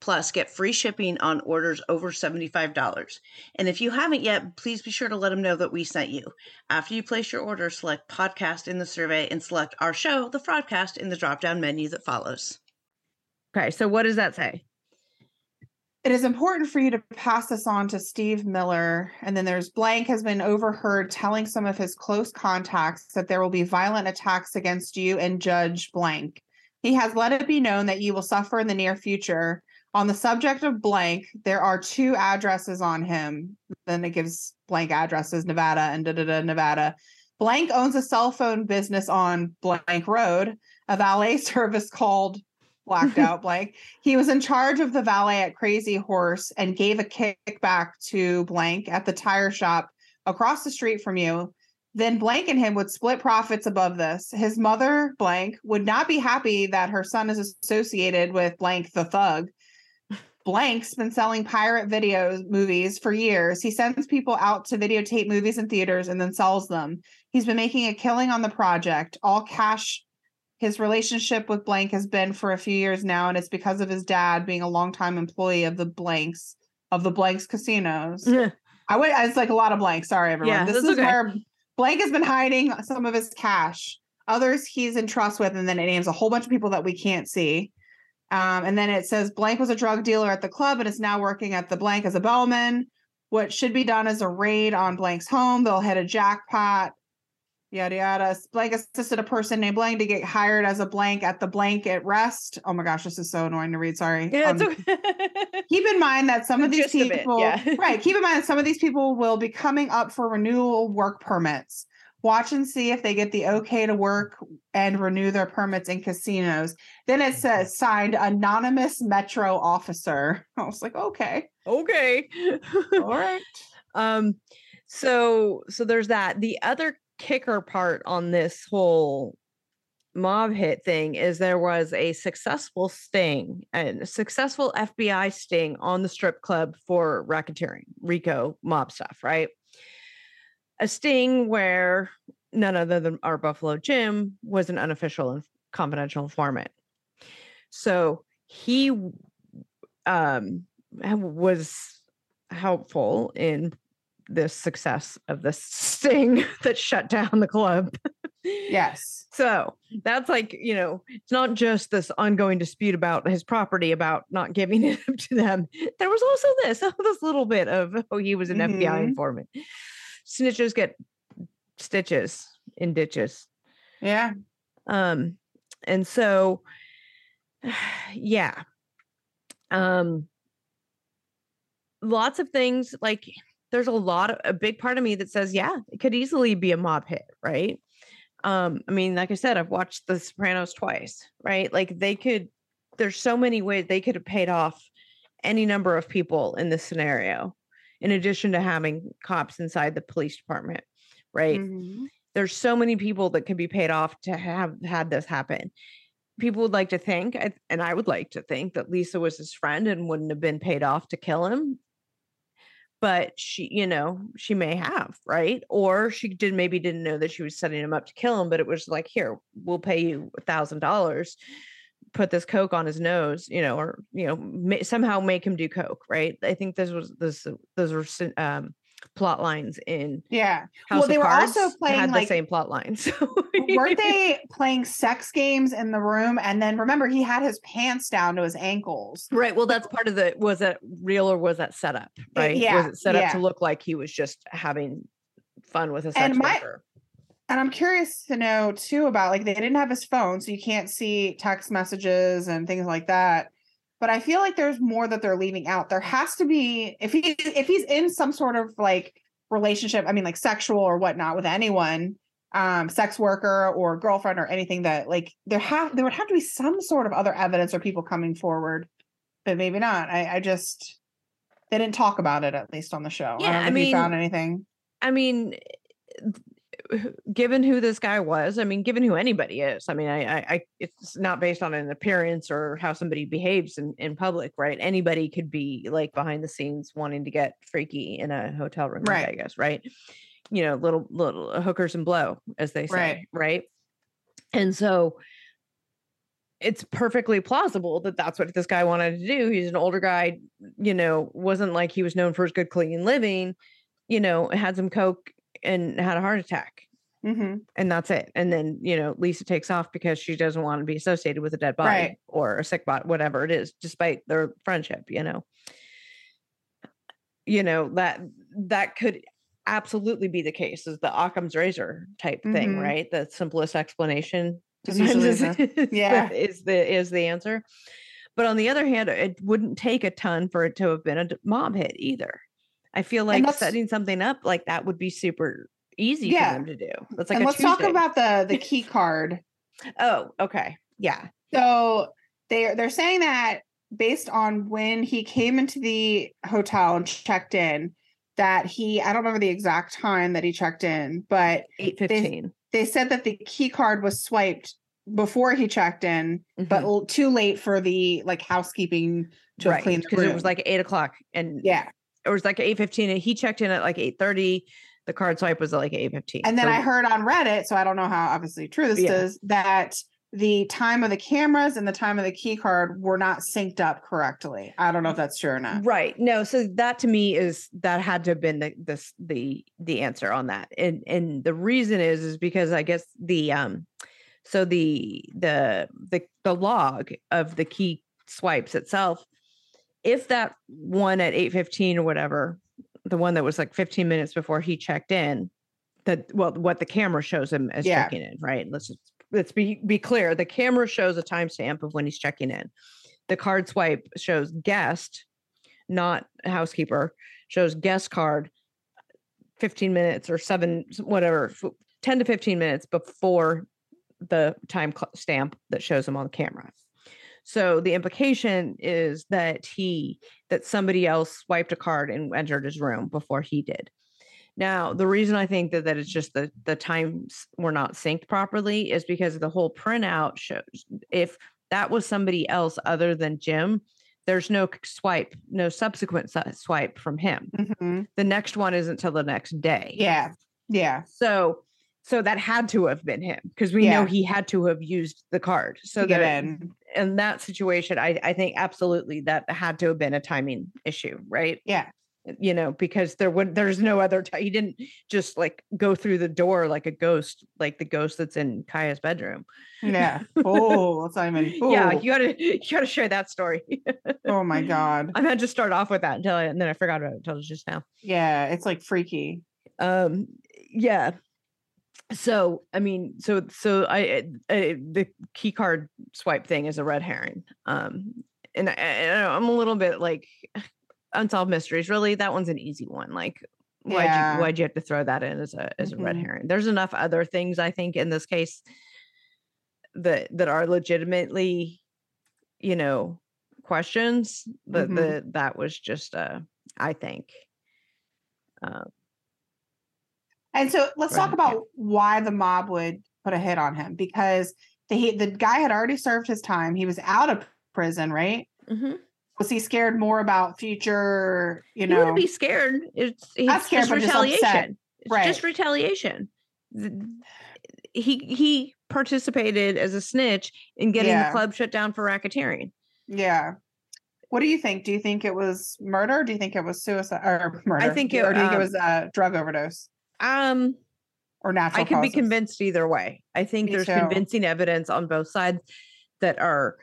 Plus, get free shipping on orders over $75. And if you haven't yet, please be sure to let them know that we sent you. After you place your order, select podcast in the survey and select our show, the Fraudcast, in the drop down menu that follows. Okay, so what does that say? It is important for you to pass this on to Steve Miller. And then there's blank has been overheard telling some of his close contacts that there will be violent attacks against you and Judge blank. He has let it be known that you will suffer in the near future on the subject of blank, there are two addresses on him. Then it gives blank addresses, Nevada and da da da Nevada. Blank owns a cell phone business on Blank Road, a valet <laughs> service called Blacked <laughs> Out Blank. He was in charge of the valet at Crazy Horse and gave a kickback to Blank at the tire shop across the street from you. Then Blank and him would split profits above this. His mother, Blank, would not be happy that her son is associated with Blank the thug Blank's been selling pirate videos movies for years. He sends people out to videotape movies in theaters and then sells them. He's been making a killing on the project, all cash. His relationship with Blank has been for a few years now, and it's because of his dad being a longtime employee of the Blanks of the Blanks casinos. <laughs> I would it's like a lot of blanks. Sorry, everyone. Yeah, this is okay. where Blank has been hiding some of his cash. Others he's in trust with, and then it names a whole bunch of people that we can't see. Um, and then it says blank was a drug dealer at the club and is now working at the blank as a bellman. What should be done is a raid on blank's home. They'll hit a jackpot. Yada yada. Blank assisted a person named Blank to get hired as a blank at the blank at rest. Oh my gosh, this is so annoying to read. Sorry. Yeah, um, okay. <laughs> keep in mind that some of these people, of it, yeah. <laughs> right? Keep in mind that some of these people will be coming up for renewal work permits watch and see if they get the okay to work and renew their permits in casinos. Then it says signed anonymous metro officer. <laughs> I was like, okay. Okay. All right. <laughs> Um so so there's that. The other kicker part on this whole mob hit thing is there was a successful sting and a successful FBI sting on the strip club for racketeering, RICO mob stuff, right? A sting where none other than our Buffalo Jim was an unofficial and confidential informant. So he um, was helpful in the success of the sting <laughs> that shut down the club. yes. <laughs> So that's like, you know, it's not just this ongoing dispute about his property, about not giving <laughs> it up to them. There was also this, this little bit of, oh, he was an mm-hmm. FBI informant snitches get stitches in ditches. Yeah. Um, and so, <sighs> yeah. Um, lots of things like there's a lot of a big part of me that says, yeah, it could easily be a mob hit, right? Um, I mean, like I said, I've watched The Sopranos twice, right? Like they could, there's so many ways they could have paid off any number of people in this scenario in addition to having cops inside the police department, right? Mm-hmm. There's so many people that can be paid off to have had this happen. People would like to think, and I would like to think, that Lisa was his friend and wouldn't have been paid off to kill him. But she, you know, she may have, right? Or she did maybe didn't know that she was setting him up to kill him, but it was like, here, we'll pay you a thousand dollars put this coke on his nose, you know, or you know, ma- somehow make him do coke, right? I think this was this those were um, plot lines in Yeah. House Well, they were also playing, had like- the same plot lines. <laughs> Weren't <laughs> they playing sex games in the room? And then remember, he had his pants down to his ankles. Right. Well, that's part of the was that real or was that set up? Right. yeah, Was it set up yeah. to look like he was just having fun with a sex And my- worker? And I'm curious to know too about like they didn't have his phone, so you can't see text messages and things like that. But I feel like there's more that they're leaving out. There has to be if he if he's in some sort of like relationship, I mean like sexual or whatnot with anyone, um, sex worker or girlfriend or anything that like there have there would have to be some sort of other evidence or people coming forward, but maybe not. I, I just they didn't talk about it at least on the show. Yeah, I, don't I know if you found anything. I mean, given who this guy was, I mean, given who anybody is, I mean, I, I, I it's not based on an appearance or how somebody behaves in, in public, right? Anybody could be like behind the scenes wanting to get freaky in a hotel room Right. in Vegas, right? You know, little little uh, hookers and blow, as they say, Right. right? And so it's perfectly plausible that that's what this guy wanted to do. He's an older guy, you know, wasn't like he was known for his good clean living, you know, had some coke and had a heart attack. hmm And that's it. And then, you know, Lisa takes off because she doesn't want to be associated with a dead body Right. or a sick body, whatever it is, despite their friendship, you know. You know, that that could absolutely be the case is the Occam's razor type thing, Mhm. right? The simplest explanation It's sometimes usually is, <laughs> yeah. is the is the answer. But on the other hand, it wouldn't take a ton for it to have been a mob hit either. I feel like setting something up like that would be super easy Yeah. for them to do. That's like and let's talk about the the <laughs> key card. Oh, okay. Yeah. So they're they're saying that based on when he came into the hotel and checked in, that he I don't remember the exact time that he checked in, but 815. they said that the key card was swiped before he checked in, but Mhm. l- too late for the like housekeeping to right. cleaned the Because it was like eight o'clock and yeah. It was like 815 and he checked in at like 830. The card swipe was at like 815. And then So- I heard on Reddit, so I don't know how obviously true this Yeah. is, that the time of the cameras and the time of the key card were not synced up correctly. I don't know if that's true or not. Right. No, so that to me is that had to have been the this the the answer on that. And and the reason is is because I guess the um so the the the the log of the key swipes itself, if that one at 815 or whatever, the one that was like 15 minutes before he checked in, that well, what the camera shows him as Yeah. checking in, right? Let's just let's be be clear. The camera shows a timestamp of when he's checking in. The card swipe shows guest, not housekeeper, shows guest card 15 minutes or seven, whatever, 10 to 15 minutes before the time cl- stamp that shows him on the camera. So the implication is that he that somebody else swiped a card and entered his room before he did. Now, the reason I think that that it's just the the times were not synced properly is because the whole printout shows if that was somebody else other than Jim, there's no swipe, no subsequent su- swipe from him. Mhm. The next one isn't till the next day. Yeah. Yeah. So so that had to have been him because we Yeah. know he had to have used the card. So that in. in that situation, I, I think absolutely that had to have been a timing issue, right? Yeah. You know, because there would there's no other time. He didn't just like go through the door like a ghost, like the ghost that's in Kaya's bedroom. Yeah. <laughs> Oh, not. Yeah, you gotta <laughs> you gotta share that story. <laughs> oh my God. I meant to start off with that until I, and then I forgot about it until just now. Yeah. It's like freaky. um yeah so i mean so so i uh, the key card swipe thing is a red herring um and I, I, i'm a little bit like <sighs> unsolved mysteries really that one's an easy one like why'd Yeah. you why'd you have to throw that in as a as a red Mhm. herring there's enough other things i think in this case that that are legitimately you know questions but that Mhm. the that was just uh i think uh, And so let's talk Right, yeah. about why the mob would put a hit on him because the he, the guy had already served his time. He was out of prison, right? mhm. Was he scared more about future, you know? wouldn't be scared. It's, Not it's scared, just but just retaliation. It's Right. just retaliation. He he participated as a snitch in getting Yeah. the club shut down for racketeering. yeah. what do you think? Do you think it was murder? Do you think it was suicide or murder? I think it, or do you think um, it was a drug overdose Um, or natural? I can be convinced either way. I think Me there's too. convincing evidence on both sides that are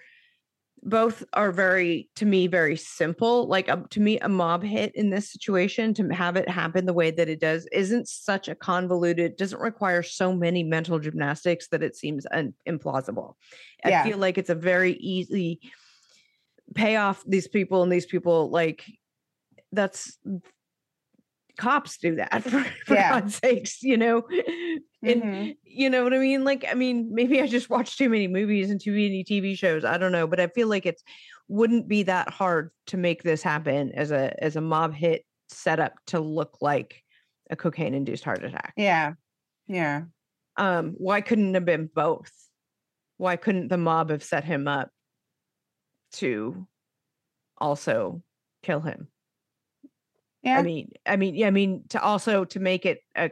both are very to me very simple like um, to me a mob hit in this situation to have it happen the way that it does isn't such a convoluted doesn't require so many mental gymnastics that it seems un- implausible i Yeah. feel like it's a very easy pay off these people and these people like that's cops do that <laughs> for, for Yeah. god's sakes you know and Mhm. you know what I mean? Like, I mean, maybe I just watch too many movies and too many TV shows. I don't know, but I feel like it wouldn't be that hard to make this happen as a as a mob hit setup to look like a cocaine induced heart attack. Yeah. Yeah. Um, why couldn't it have been both? Why couldn't the mob have set him up to also kill him? Yeah. I mean, I mean, yeah, I mean, to also to make it a,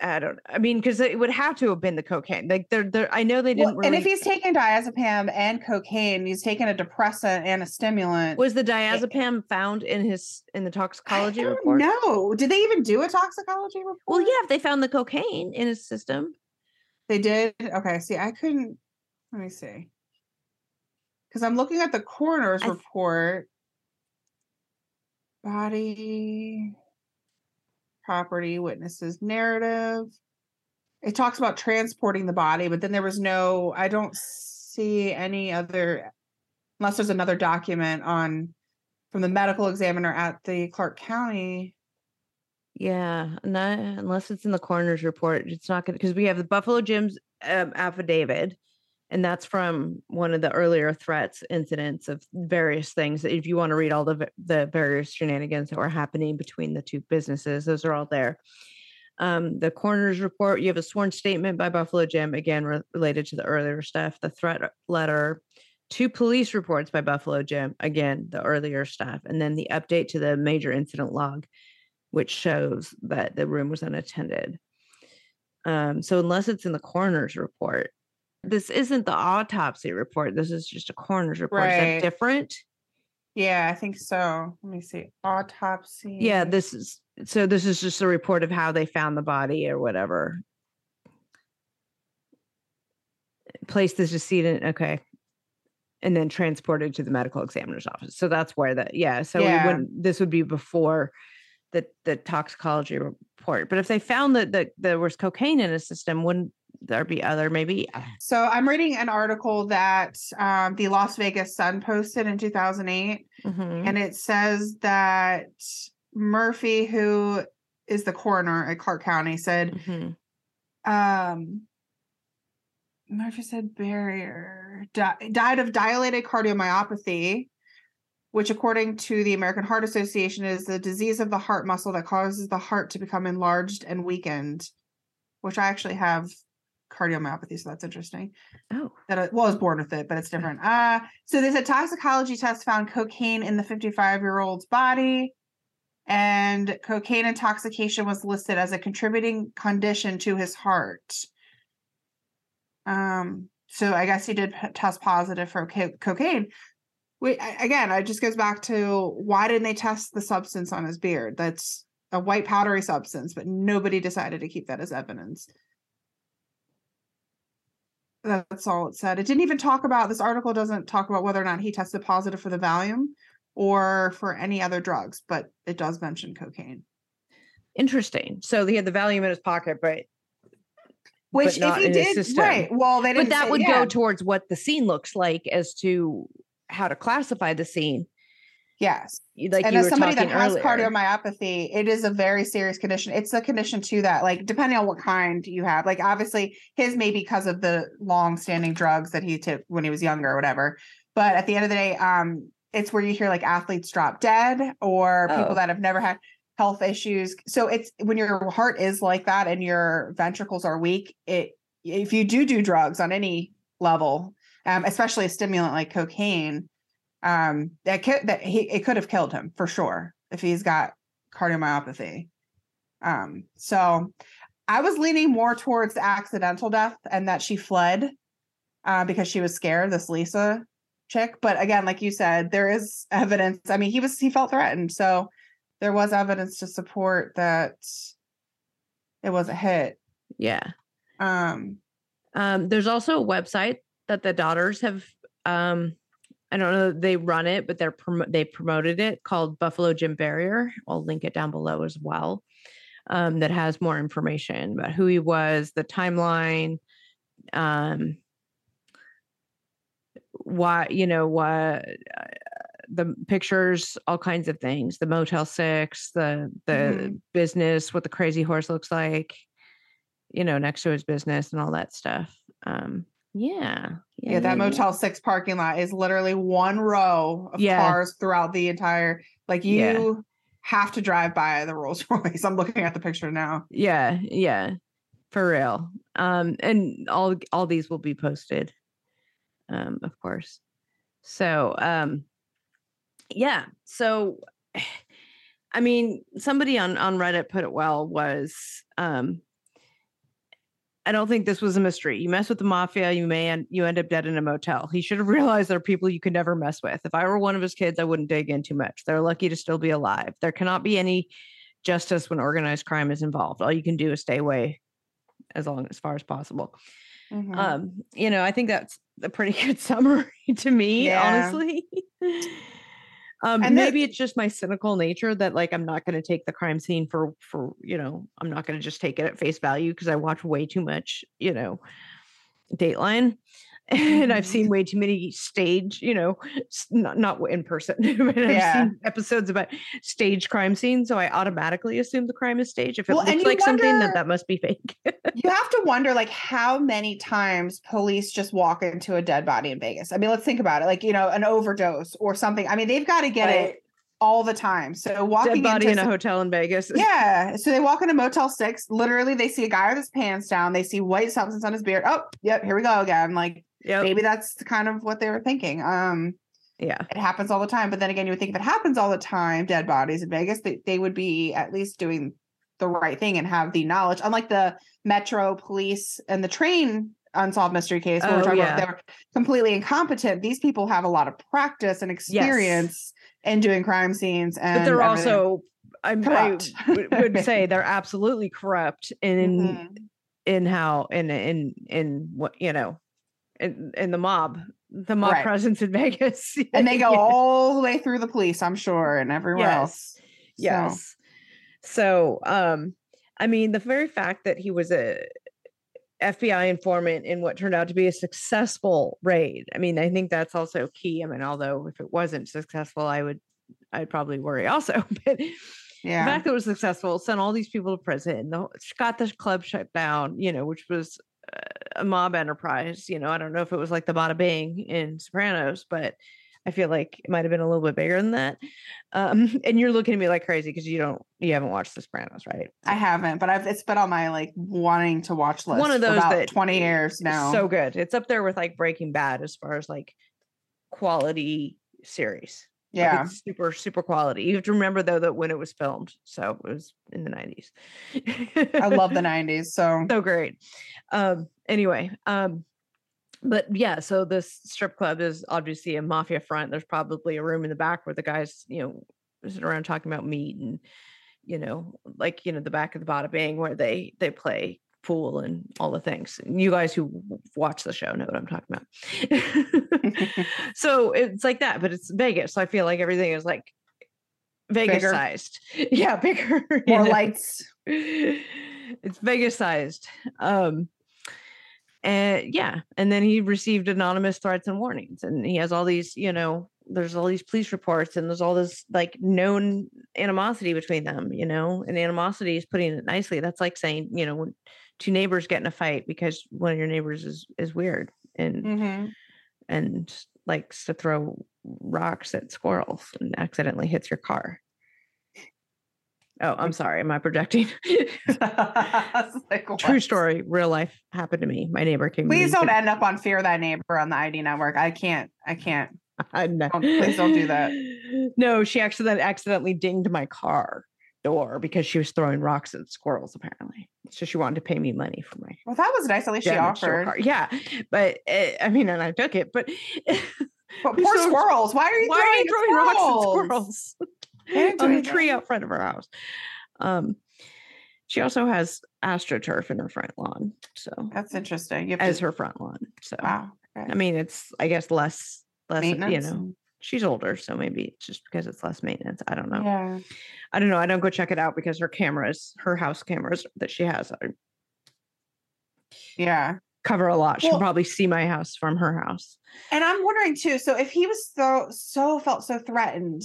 I don't, I mean, because it would have to have been the cocaine. Like, they're, they're, I know they didn't. really, and if he's taking diazepam and cocaine, he's taking a depressant and a stimulant. was the eh, diazepam found in his in the toxicology report? know. Did they even do a toxicology report? Well, yeah, if they found the cocaine in his system, They did. Okay. See, I couldn't. Let me see. Because I'm looking at the coroner's th- report. Body, property, witnesses, narrative. It talks about transporting the body, but then there was no. I don't see any other, unless there's another document on from the medical examiner at the Clark County. yeah, not unless it's in the coroner's report, it's not to because we have the Buffalo Jim's um, affidavit, and that's from one of the earlier threats incidents of various things. If you want to read all the the various shenanigans that were happening between the two businesses, those are all there. Um, the coroner's report, you have a sworn statement by Buffalo Jim, again re- related to the earlier stuff. The threat letter, two police reports by Buffalo Jim, again the earlier stuff, and then the update to the major incident log, which shows that the room was unattended. Um, so unless it's in the coroner's report, this isn't the autopsy report. This is just a coroner's report. Is Right. that different? Yeah, I think so. Let me see. Autopsy. Yeah, this is so this is just a report of how they found the body or whatever. Place the decedent, okay. And then transported to the medical examiner's office. So that's where that yeah. So Yeah. we wouldn't this would be before the the toxicology report. But if they found that, that there was cocaine in his system, wouldn't there be other maybe So I'm reading an article that um, the Las Vegas Sun posted in 2008, Mhm. and it says that Murphy, who is the coroner at Clark County, said Mhm. um, Murphy said barrier di- died of dilated cardiomyopathy, which, according to the American Heart Association, is the disease of the heart muscle that causes the heart to become enlarged and weakened. Which I actually have cardiomyopathy, so that's interesting. Oh. That I, well, I was born with it, but it's different. Uh so there's a toxicology test found cocaine in the 55 year old's body, and cocaine intoxication was listed as a contributing condition to his heart. Um, so I guess he did test positive for co- cocaine. Wait, again, it just goes back to why didn't they test the substance on his beard? That's a white powdery substance, but nobody decided to keep that as evidence. That's all it said. It didn't even talk about this article doesn't talk about whether or not he tested positive for the Valium or for any other drugs, but it does mention cocaine. Interesting. So he had the Valium in his pocket, but Which, if not he did, right? Well, they but didn't. that say- would yeah. go towards what the scene looks like as to how to classify the scene. Yes. Like and as somebody that has earlier. cardiomyopathy, it is a very serious condition. It's a condition too that, like, depending on what kind you have, like, obviously his may be because of the long-standing drugs that he took when he was younger or whatever. But at the end of the day, um, it's where you hear like athletes drop dead or people Oh. that have never had health issues. So it's when your heart is like that and your ventricles are weak. It if you do do drugs on any level, um, especially a stimulant like cocaine, um that could that he it could have killed him for sure if he's got cardiomyopathy um so i was leaning more towards accidental death and that she fled uh because she was scared this lisa chick. But again, like you said, there is evidence. I mean, he was he felt threatened, so there was evidence to support that it was a hit. Yeah. Um, Um, there's also a website that the daughters have. Um, I don't know they run it, but they're they promoted it called Buffalo Jim Barrier. I'll link it down below as well. Um, that has more information about who he was, the timeline, um, why you know what uh, the pictures, all kinds of things. The Motel Six, the the Mhm. business, what the crazy horse looks like, you know, next to his business and all that stuff. Um, yeah, yeah, that Motel Six parking lot is literally one row of Yeah. cars throughout the entire. Like you Yeah. have to drive by the Rolls <laughs> Royce. I'm looking at the picture now. Yeah, yeah, for real. Um, and all all these will be posted, um, of course. So, um, yeah. So, <sighs> I mean, somebody on on Reddit put it well. Was um, I don't think this was a mystery. You mess with the mafia, you may end, you end up dead in a motel. He should have <laughs> realized there are people you can never mess with. If I were one of his kids, I wouldn't dig in too much. They're lucky to still be alive. There cannot be any justice when organized crime is involved. All you can do is stay away as long as far as possible. Mhm. Um, you know, I think that's a pretty <laughs> good summary to me, Yeah. honestly. <laughs> um, And maybe it's just my cynical nature that like I'm not going to take the crime scene for for you know I'm not going to just take it at face value because I watch way too much you know Dateline, <laughs> and I've Mhm. seen way too many stage you know not not in person, <laughs> but I've seen episodes about stage crime scenes, so I automatically assume the crime is staged. If it Well, looks like something, wonder- that that must be fake. you have to <laughs> wonder like how many times police just walk into a dead body in Vegas. I mean, let's think about it. Like, you know, an overdose or something. I mean, they've got to get it all the time. So walking Dead body into in a some- hotel in Vegas. Yeah. So they walk into Motel Six. Literally, they see a guy with his pants down. They see white substance on his beard. Oh, yep, here we go again. Like Yep. maybe that's kind of what they were thinking. Um, Yeah. it happens all the time. But then again, you would think if it happens all the time, dead bodies in Vegas, they, they would be at least doing the right thing and have the knowledge. Unlike the Metro Police and the train unsolved mystery case, where we're Oh, talking yeah. about they're completely incompetent. These people have a lot of practice and experience in doing crime scenes, and but they're everything. also I'm, I Corrupt. <laughs> would- <laughs> say they're absolutely corrupt in Mhm. in how in in in what you know in in the mob the mob Right. presence in <laughs> Vegas <laughs> and they go Yeah. all the way through the police, I'm sure, and everywhere Yes. else. So- yes so um I mean the very fact that he was a FBI informant in what turned out to be a successful raid I mean I think that's also key I mean although if it wasn't successful I would I'd probably worry also <laughs> but yeah. the fact that it was successful sent all these people to prison the, got the club shut down you know which was a mob enterprise you know i don't know if it was like the bada bing in sopranos but i feel like it might have been a little bit bigger than that um <laughs> and you're looking at me like crazy because you don't you haven't watched the sopranos right I haven't, but I've it's been on my like wanting to watch list. One of for those about that 20 years now. so good it's up there with like breaking bad as far as like quality series yeah. it's super super quality you have to remember though that when it was filmed so it was in the 90s I love the <laughs> 90s. So so great. Um, anyway, um, but yeah, so this strip club is obviously a mafia front. There's probably a room in the back where the guys, you know, sitting around talking about meat and, you know, like you know, the back of the Bada Bing where they they play pool and all the things. You guys who watch the show know what I'm talking about. <laughs> so it's like that, but it's Vegas. So I feel like everything is like Vegas Bigger. sized. <laughs> Yeah, bigger. <laughs> more know? lights. it's Vegas sized. Um, and yeah, and then he received anonymous threats and warnings, and he has all these, you know, there's all these police reports, and there's all this like known animosity between them, you know, and animosity is putting it nicely. That's like saying, you know, when two neighbors get in a fight because one of your neighbors is is weird and hmm and likes to throw rocks at squirrels and accidentally hits your car. Oh, I'm sorry. Am I projecting? <laughs> <laughs> like, True story, real life happened to me. My neighbor came. Please don't end up on Fear Thy Neighbor on the ID network. I can't. I can't. <laughs> Don't- please don't do that. No, she accidentally accidentally dinged my car door because she was throwing rocks at squirrels. Apparently, so she wanted to pay me money for my Well, that was nice. At least she damage to her offered. Yeah, but uh, I mean, and I took it, but But <laughs> poor throws- squirrels. Why are you Why throwing, are you throwing rocks at squirrels? squirrels <laughs> They <laughs> didn't do on the tree out front of her house? Um, she also has astroturf in her front lawn, so That's interesting. As to, her front lawn. So wow. okay. I mean, it's I guess less less you know. She's older, so maybe it's just because it's less maintenance. I don't know. Yeah. I don't know. I don't go check it out because her cameras, her house cameras that she has, are, Yeah. cover a lot. She'll Well- probably see my house from her house. And I'm wondering too. So if he was so so felt so threatened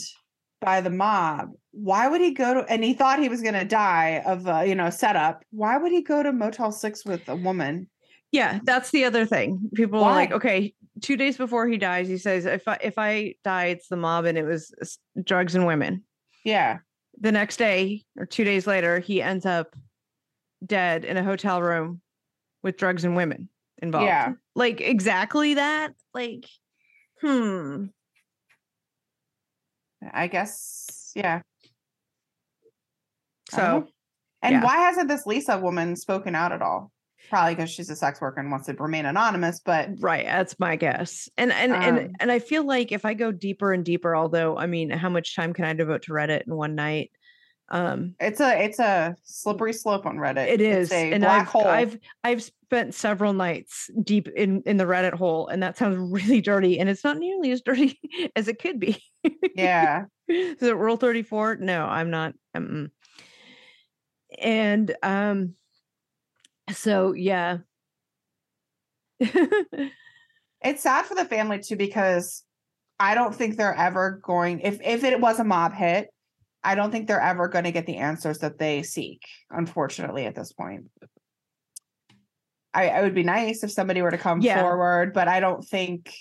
by the mob, why would he go to? And he thought he was going to die of a you know setup. Why would he go to Motel Six with a woman? Yeah, that's the other thing. People are like, okay, two days before he dies, he says, if I if I die, it's the mob and it was drugs and women. Yeah. The next day or two days later, he ends up dead in a hotel room with drugs and women involved. Yeah. Like exactly that. Like, hmm. I guess. Yeah. So. And yeah. why hasn't this Lisa woman spoken out at all? Probably because she's a sex worker and wants to remain anonymous. But Right, that's my guess. And and Um, and and I feel like if I go deeper and deeper, although I mean, how much time can I devote to Reddit in one night? Um it's a it's a slippery slope on Reddit. it It's a And black I've hole. I've I've spent several nights deep in in the Reddit hole, and that sounds <laughs> really dirty, and it's not nearly as dirty <laughs> as it could be. yeah. <laughs> Is it Rule 34? No, I'm not. mm-mm. And um so yeah. <laughs> It's sad for the family too because I don't think they're ever going if if it was a mob hit, I don't think they're ever going to get the answers that they seek, unfortunately, at this point. I, I would be nice if somebody were to come Yeah. forward, but I don't think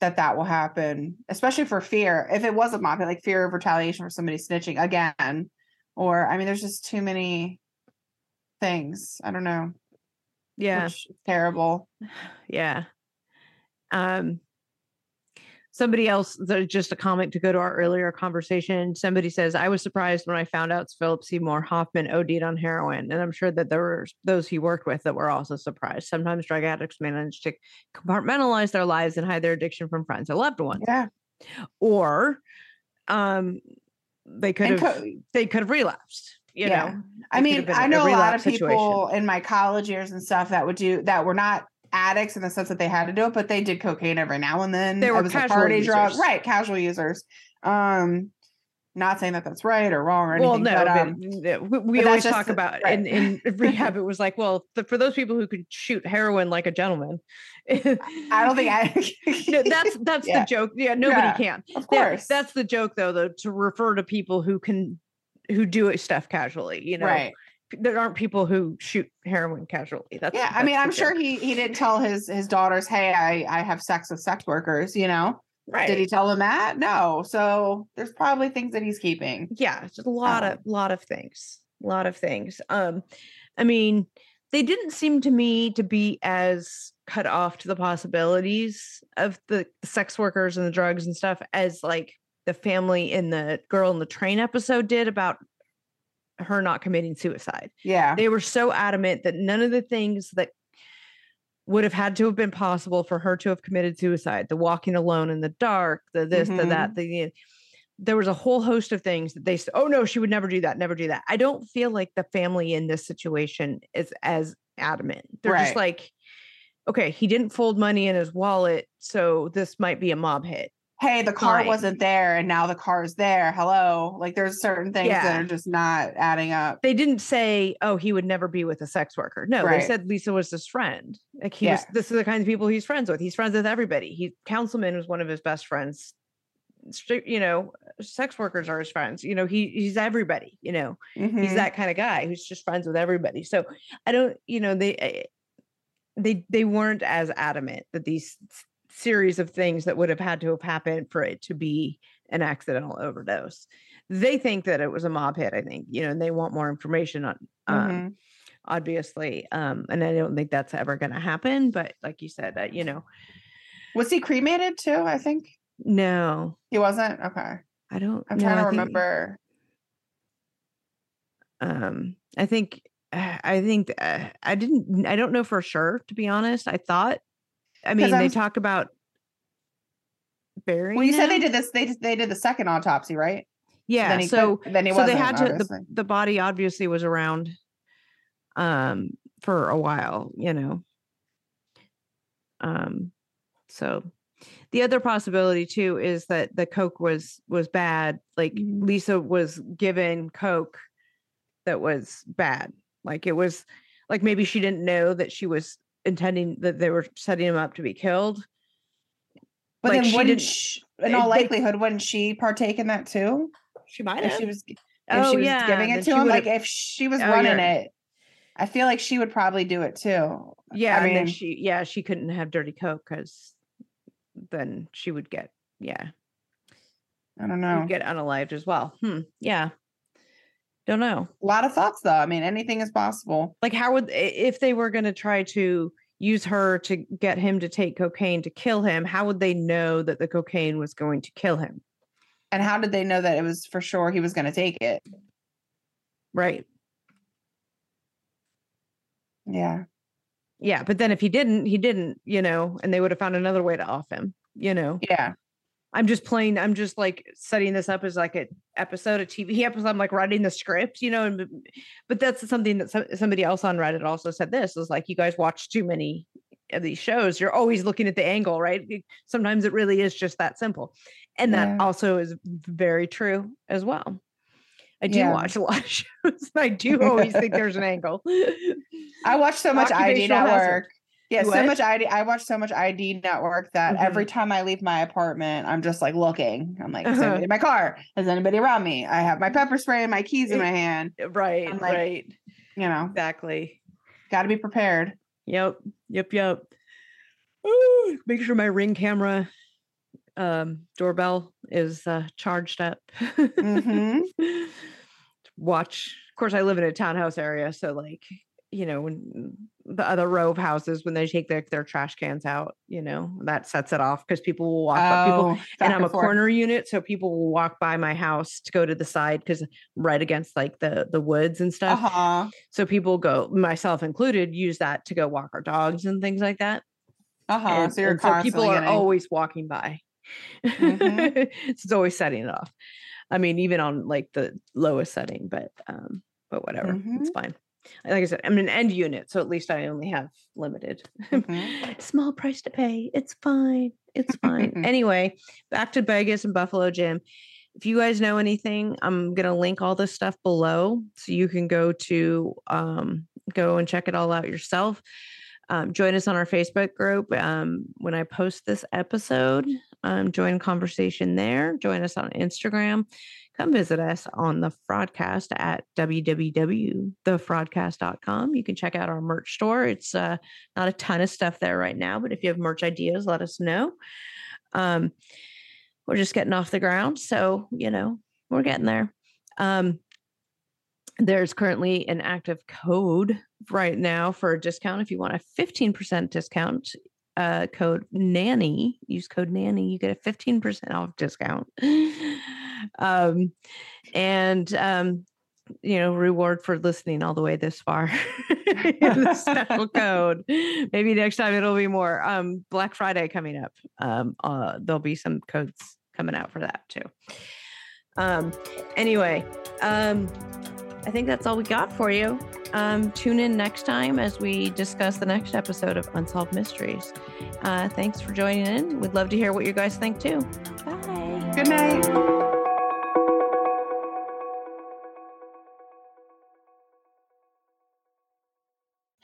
that that will happen, especially for fear. If it was a mob hit, like fear of retaliation for somebody snitching again, or I mean, there's just too many things. I don't know. yeah. which is terrible. <sighs> yeah um somebody else just a comment to go to our earlier conversation somebody says i was surprised when i found out philip seymour hoffman od'd on heroin and i'm sure that there were those he worked with that were also surprised sometimes drug addicts manage to compartmentalize their lives and hide their addiction from friends or loved ones Yeah. or um they could And have co- they could have relapsed you Yeah. know I mean, I a know a lot of people in my college years and stuff that would do that were not addicts in the sense that they had to do it, but they did cocaine every now and then. They were was a casual party drug, users. right? Casual users. Um, not saying that that's right or wrong or anything. well, no, but, but, um, uh, we, we but always that's talk about right. in, in <laughs> rehab. It was like, well, th- for those people who could shoot heroin like a gentleman, I don't think I. <laughs> no, that's <laughs> that's Yeah. the joke. Yeah, nobody Yeah, can. of course. that's the joke, though, though, to refer to people who can who do it stuff casually. You know, right. there aren't people who shoot heroin casually. That's Yeah, I mean, I'm sure he he didn't tell his his daughters, "Hey, I I have sex with sex workers." You know, right. did he tell them that? No. So there's probably things that he's keeping. yeah just a lot Um, of lot of things a lot of things um i mean they didn't seem to me to be as cut off to the possibilities of the sex workers and the drugs and stuff as like the family in the girl in the train episode did about her not committing suicide. Yeah. they were so adamant that none of the things that would have had to have been possible for her to have committed suicide the walking alone in the dark the this the that mm-hmm. the there was a whole host of things that they said oh no she would never do that never do that. I don't feel like the family in this situation is as adamant. They're just like okay he didn't fold money in his wallet so this might be a mob hit hey, the car Fine. wasn't there and now the car is there. Hello. Like there's certain things Yeah. that are just not adding up. they didn't say, "Oh, he would never be with a sex worker." No, Right. they said Lisa was his friend. Like he Yeah. was. This is the kinds of people he's friends with. He's friends with everybody. He councilman was one of his best friends. You know, sex workers are his friends. You know, he he's everybody. You know, he's Mhm. that kind of guy who's just friends with everybody. So I don't, you know, they eh, they they weren't as adamant that these series of things that would have had to have happened for it to be an accidental overdose. They think that it was a mob hit. I think you know, and they want more information on. Um, Mhm. Obviously, um, and I don't think that's ever going to happen. But like you said, uh, you know, Was he cremated too? I think no, he wasn't. Okay. I don't. I'm no, trying to I think- remember. um i think uh, i think uh, i didn't i don't know for sure to be honest i thought i mean they talk about burying. Well, you said they did this. They just, they did the second autopsy, right? Yeah. Then he so could- then he so they had to the, the body obviously was around um for a while, you know. Um so the other possibility too is that the coke was was bad. Like Mhm. Lisa was given coke that was bad. Like it was like maybe she didn't know that she was intending that they were setting him up to be killed. But like, then she wouldn't didn't- in all they- likelihood wouldn't she partake in that too? She might If she was if Oh, she was yeah, giving it she to him, like if she was Oh, running yeah. it, I feel like she would probably do it too. Yeah, I and then mean- she yeah, she couldn't have dirty coke because then she would get yeah, I don't know. get unalived as well. Hmm. Yeah. Don't know. A lot of thoughts though. I mean, anything is possible. Like how would if they were gonna try to use her to get him to take cocaine to kill him, how would they know that the cocaine was going to kill him? And how did they know that it was for sure he was going to take it? Right. Yeah. Yeah. But then if he didn't, he didn't, you know, and they would have found another way to off him, you know. Yeah. I'm just playing. I'm just like setting this up as like an episode of TV episode. I'm like writing the script, you know. And but that's something that some, somebody else on Reddit also said. This was like you guys watch too many of these shows. You're always looking at the angle, right? Sometimes it really is just that simple, and that Yeah. also is very true as well. I do Yeah. watch a lot of <laughs> shows. I do <laughs> always think there's an angle. I watch so much ID Occupational hazard. Yeah, so much ID. I watch so much ID network that Mm-hmm. every time I leave my apartment, I'm just like looking. I'm like, is Uh-huh. anybody in my car? Is anybody around me? I have my pepper spray and my keys in my hand. right, like- right, You know, exactly. got to be prepared. Yep. Yep. Yep. Ooh, make sure my ring camera um doorbell is uh charged up. Mhm. <laughs> Watch. Of course, I live in a townhouse area, so like, you know, when the other row of houses when they take their, their trash cans out, you know, that sets it off because people will walk by people Oh, and I'm a forth. corner unit, so people will walk by my house to go to the side because right against like the the woods and stuff. Uh-huh. So people go, myself included, use that to go walk our dogs and things like that. Uh-huh. And- so and so people are getting- always walking by. <laughs> Mhm. it's always setting it off. I mean, even on like the lowest setting, but um, but whatever, it's fine. Like I said, I'm an end unit, so at least I only have limited. Mhm. <laughs> Small price to pay. It's fine. It's fine. <laughs> anyway, back to Vegas and Buffalo Jim. If you guys know anything, I'm gonna link all this stuff below so you can go to um, go and check it all out yourself. Um, join us on our Facebook group um, when I post this episode. Um, join conversation there. Join us on Instagram. Come visit us on the Fraudcast at www.thefraudcast.com. You can check out our merch store. It's uh, not a ton of stuff there right now, but if you have merch ideas, let us know. Um, we're just getting off the ground, so you know we're getting there. Um, there's currently an active code right now for a discount. If you want a 15% discount, uh, code nanny, use code nanny, you get a 15% off discount. Um, and um, you know, reward for listening all the way this far. <laughs> the special <laughs> code. Maybe next time it'll be more. Um, Black Friday coming up. Um, uh, there'll be some codes coming out for that too. Um, anyway, um, I think that's all we got for you. Um, tune in next time as we discuss the next episode of Unsolved Mysteries. Uh, thanks for joining in. We'd love to hear what you guys think too. Bye. Good night.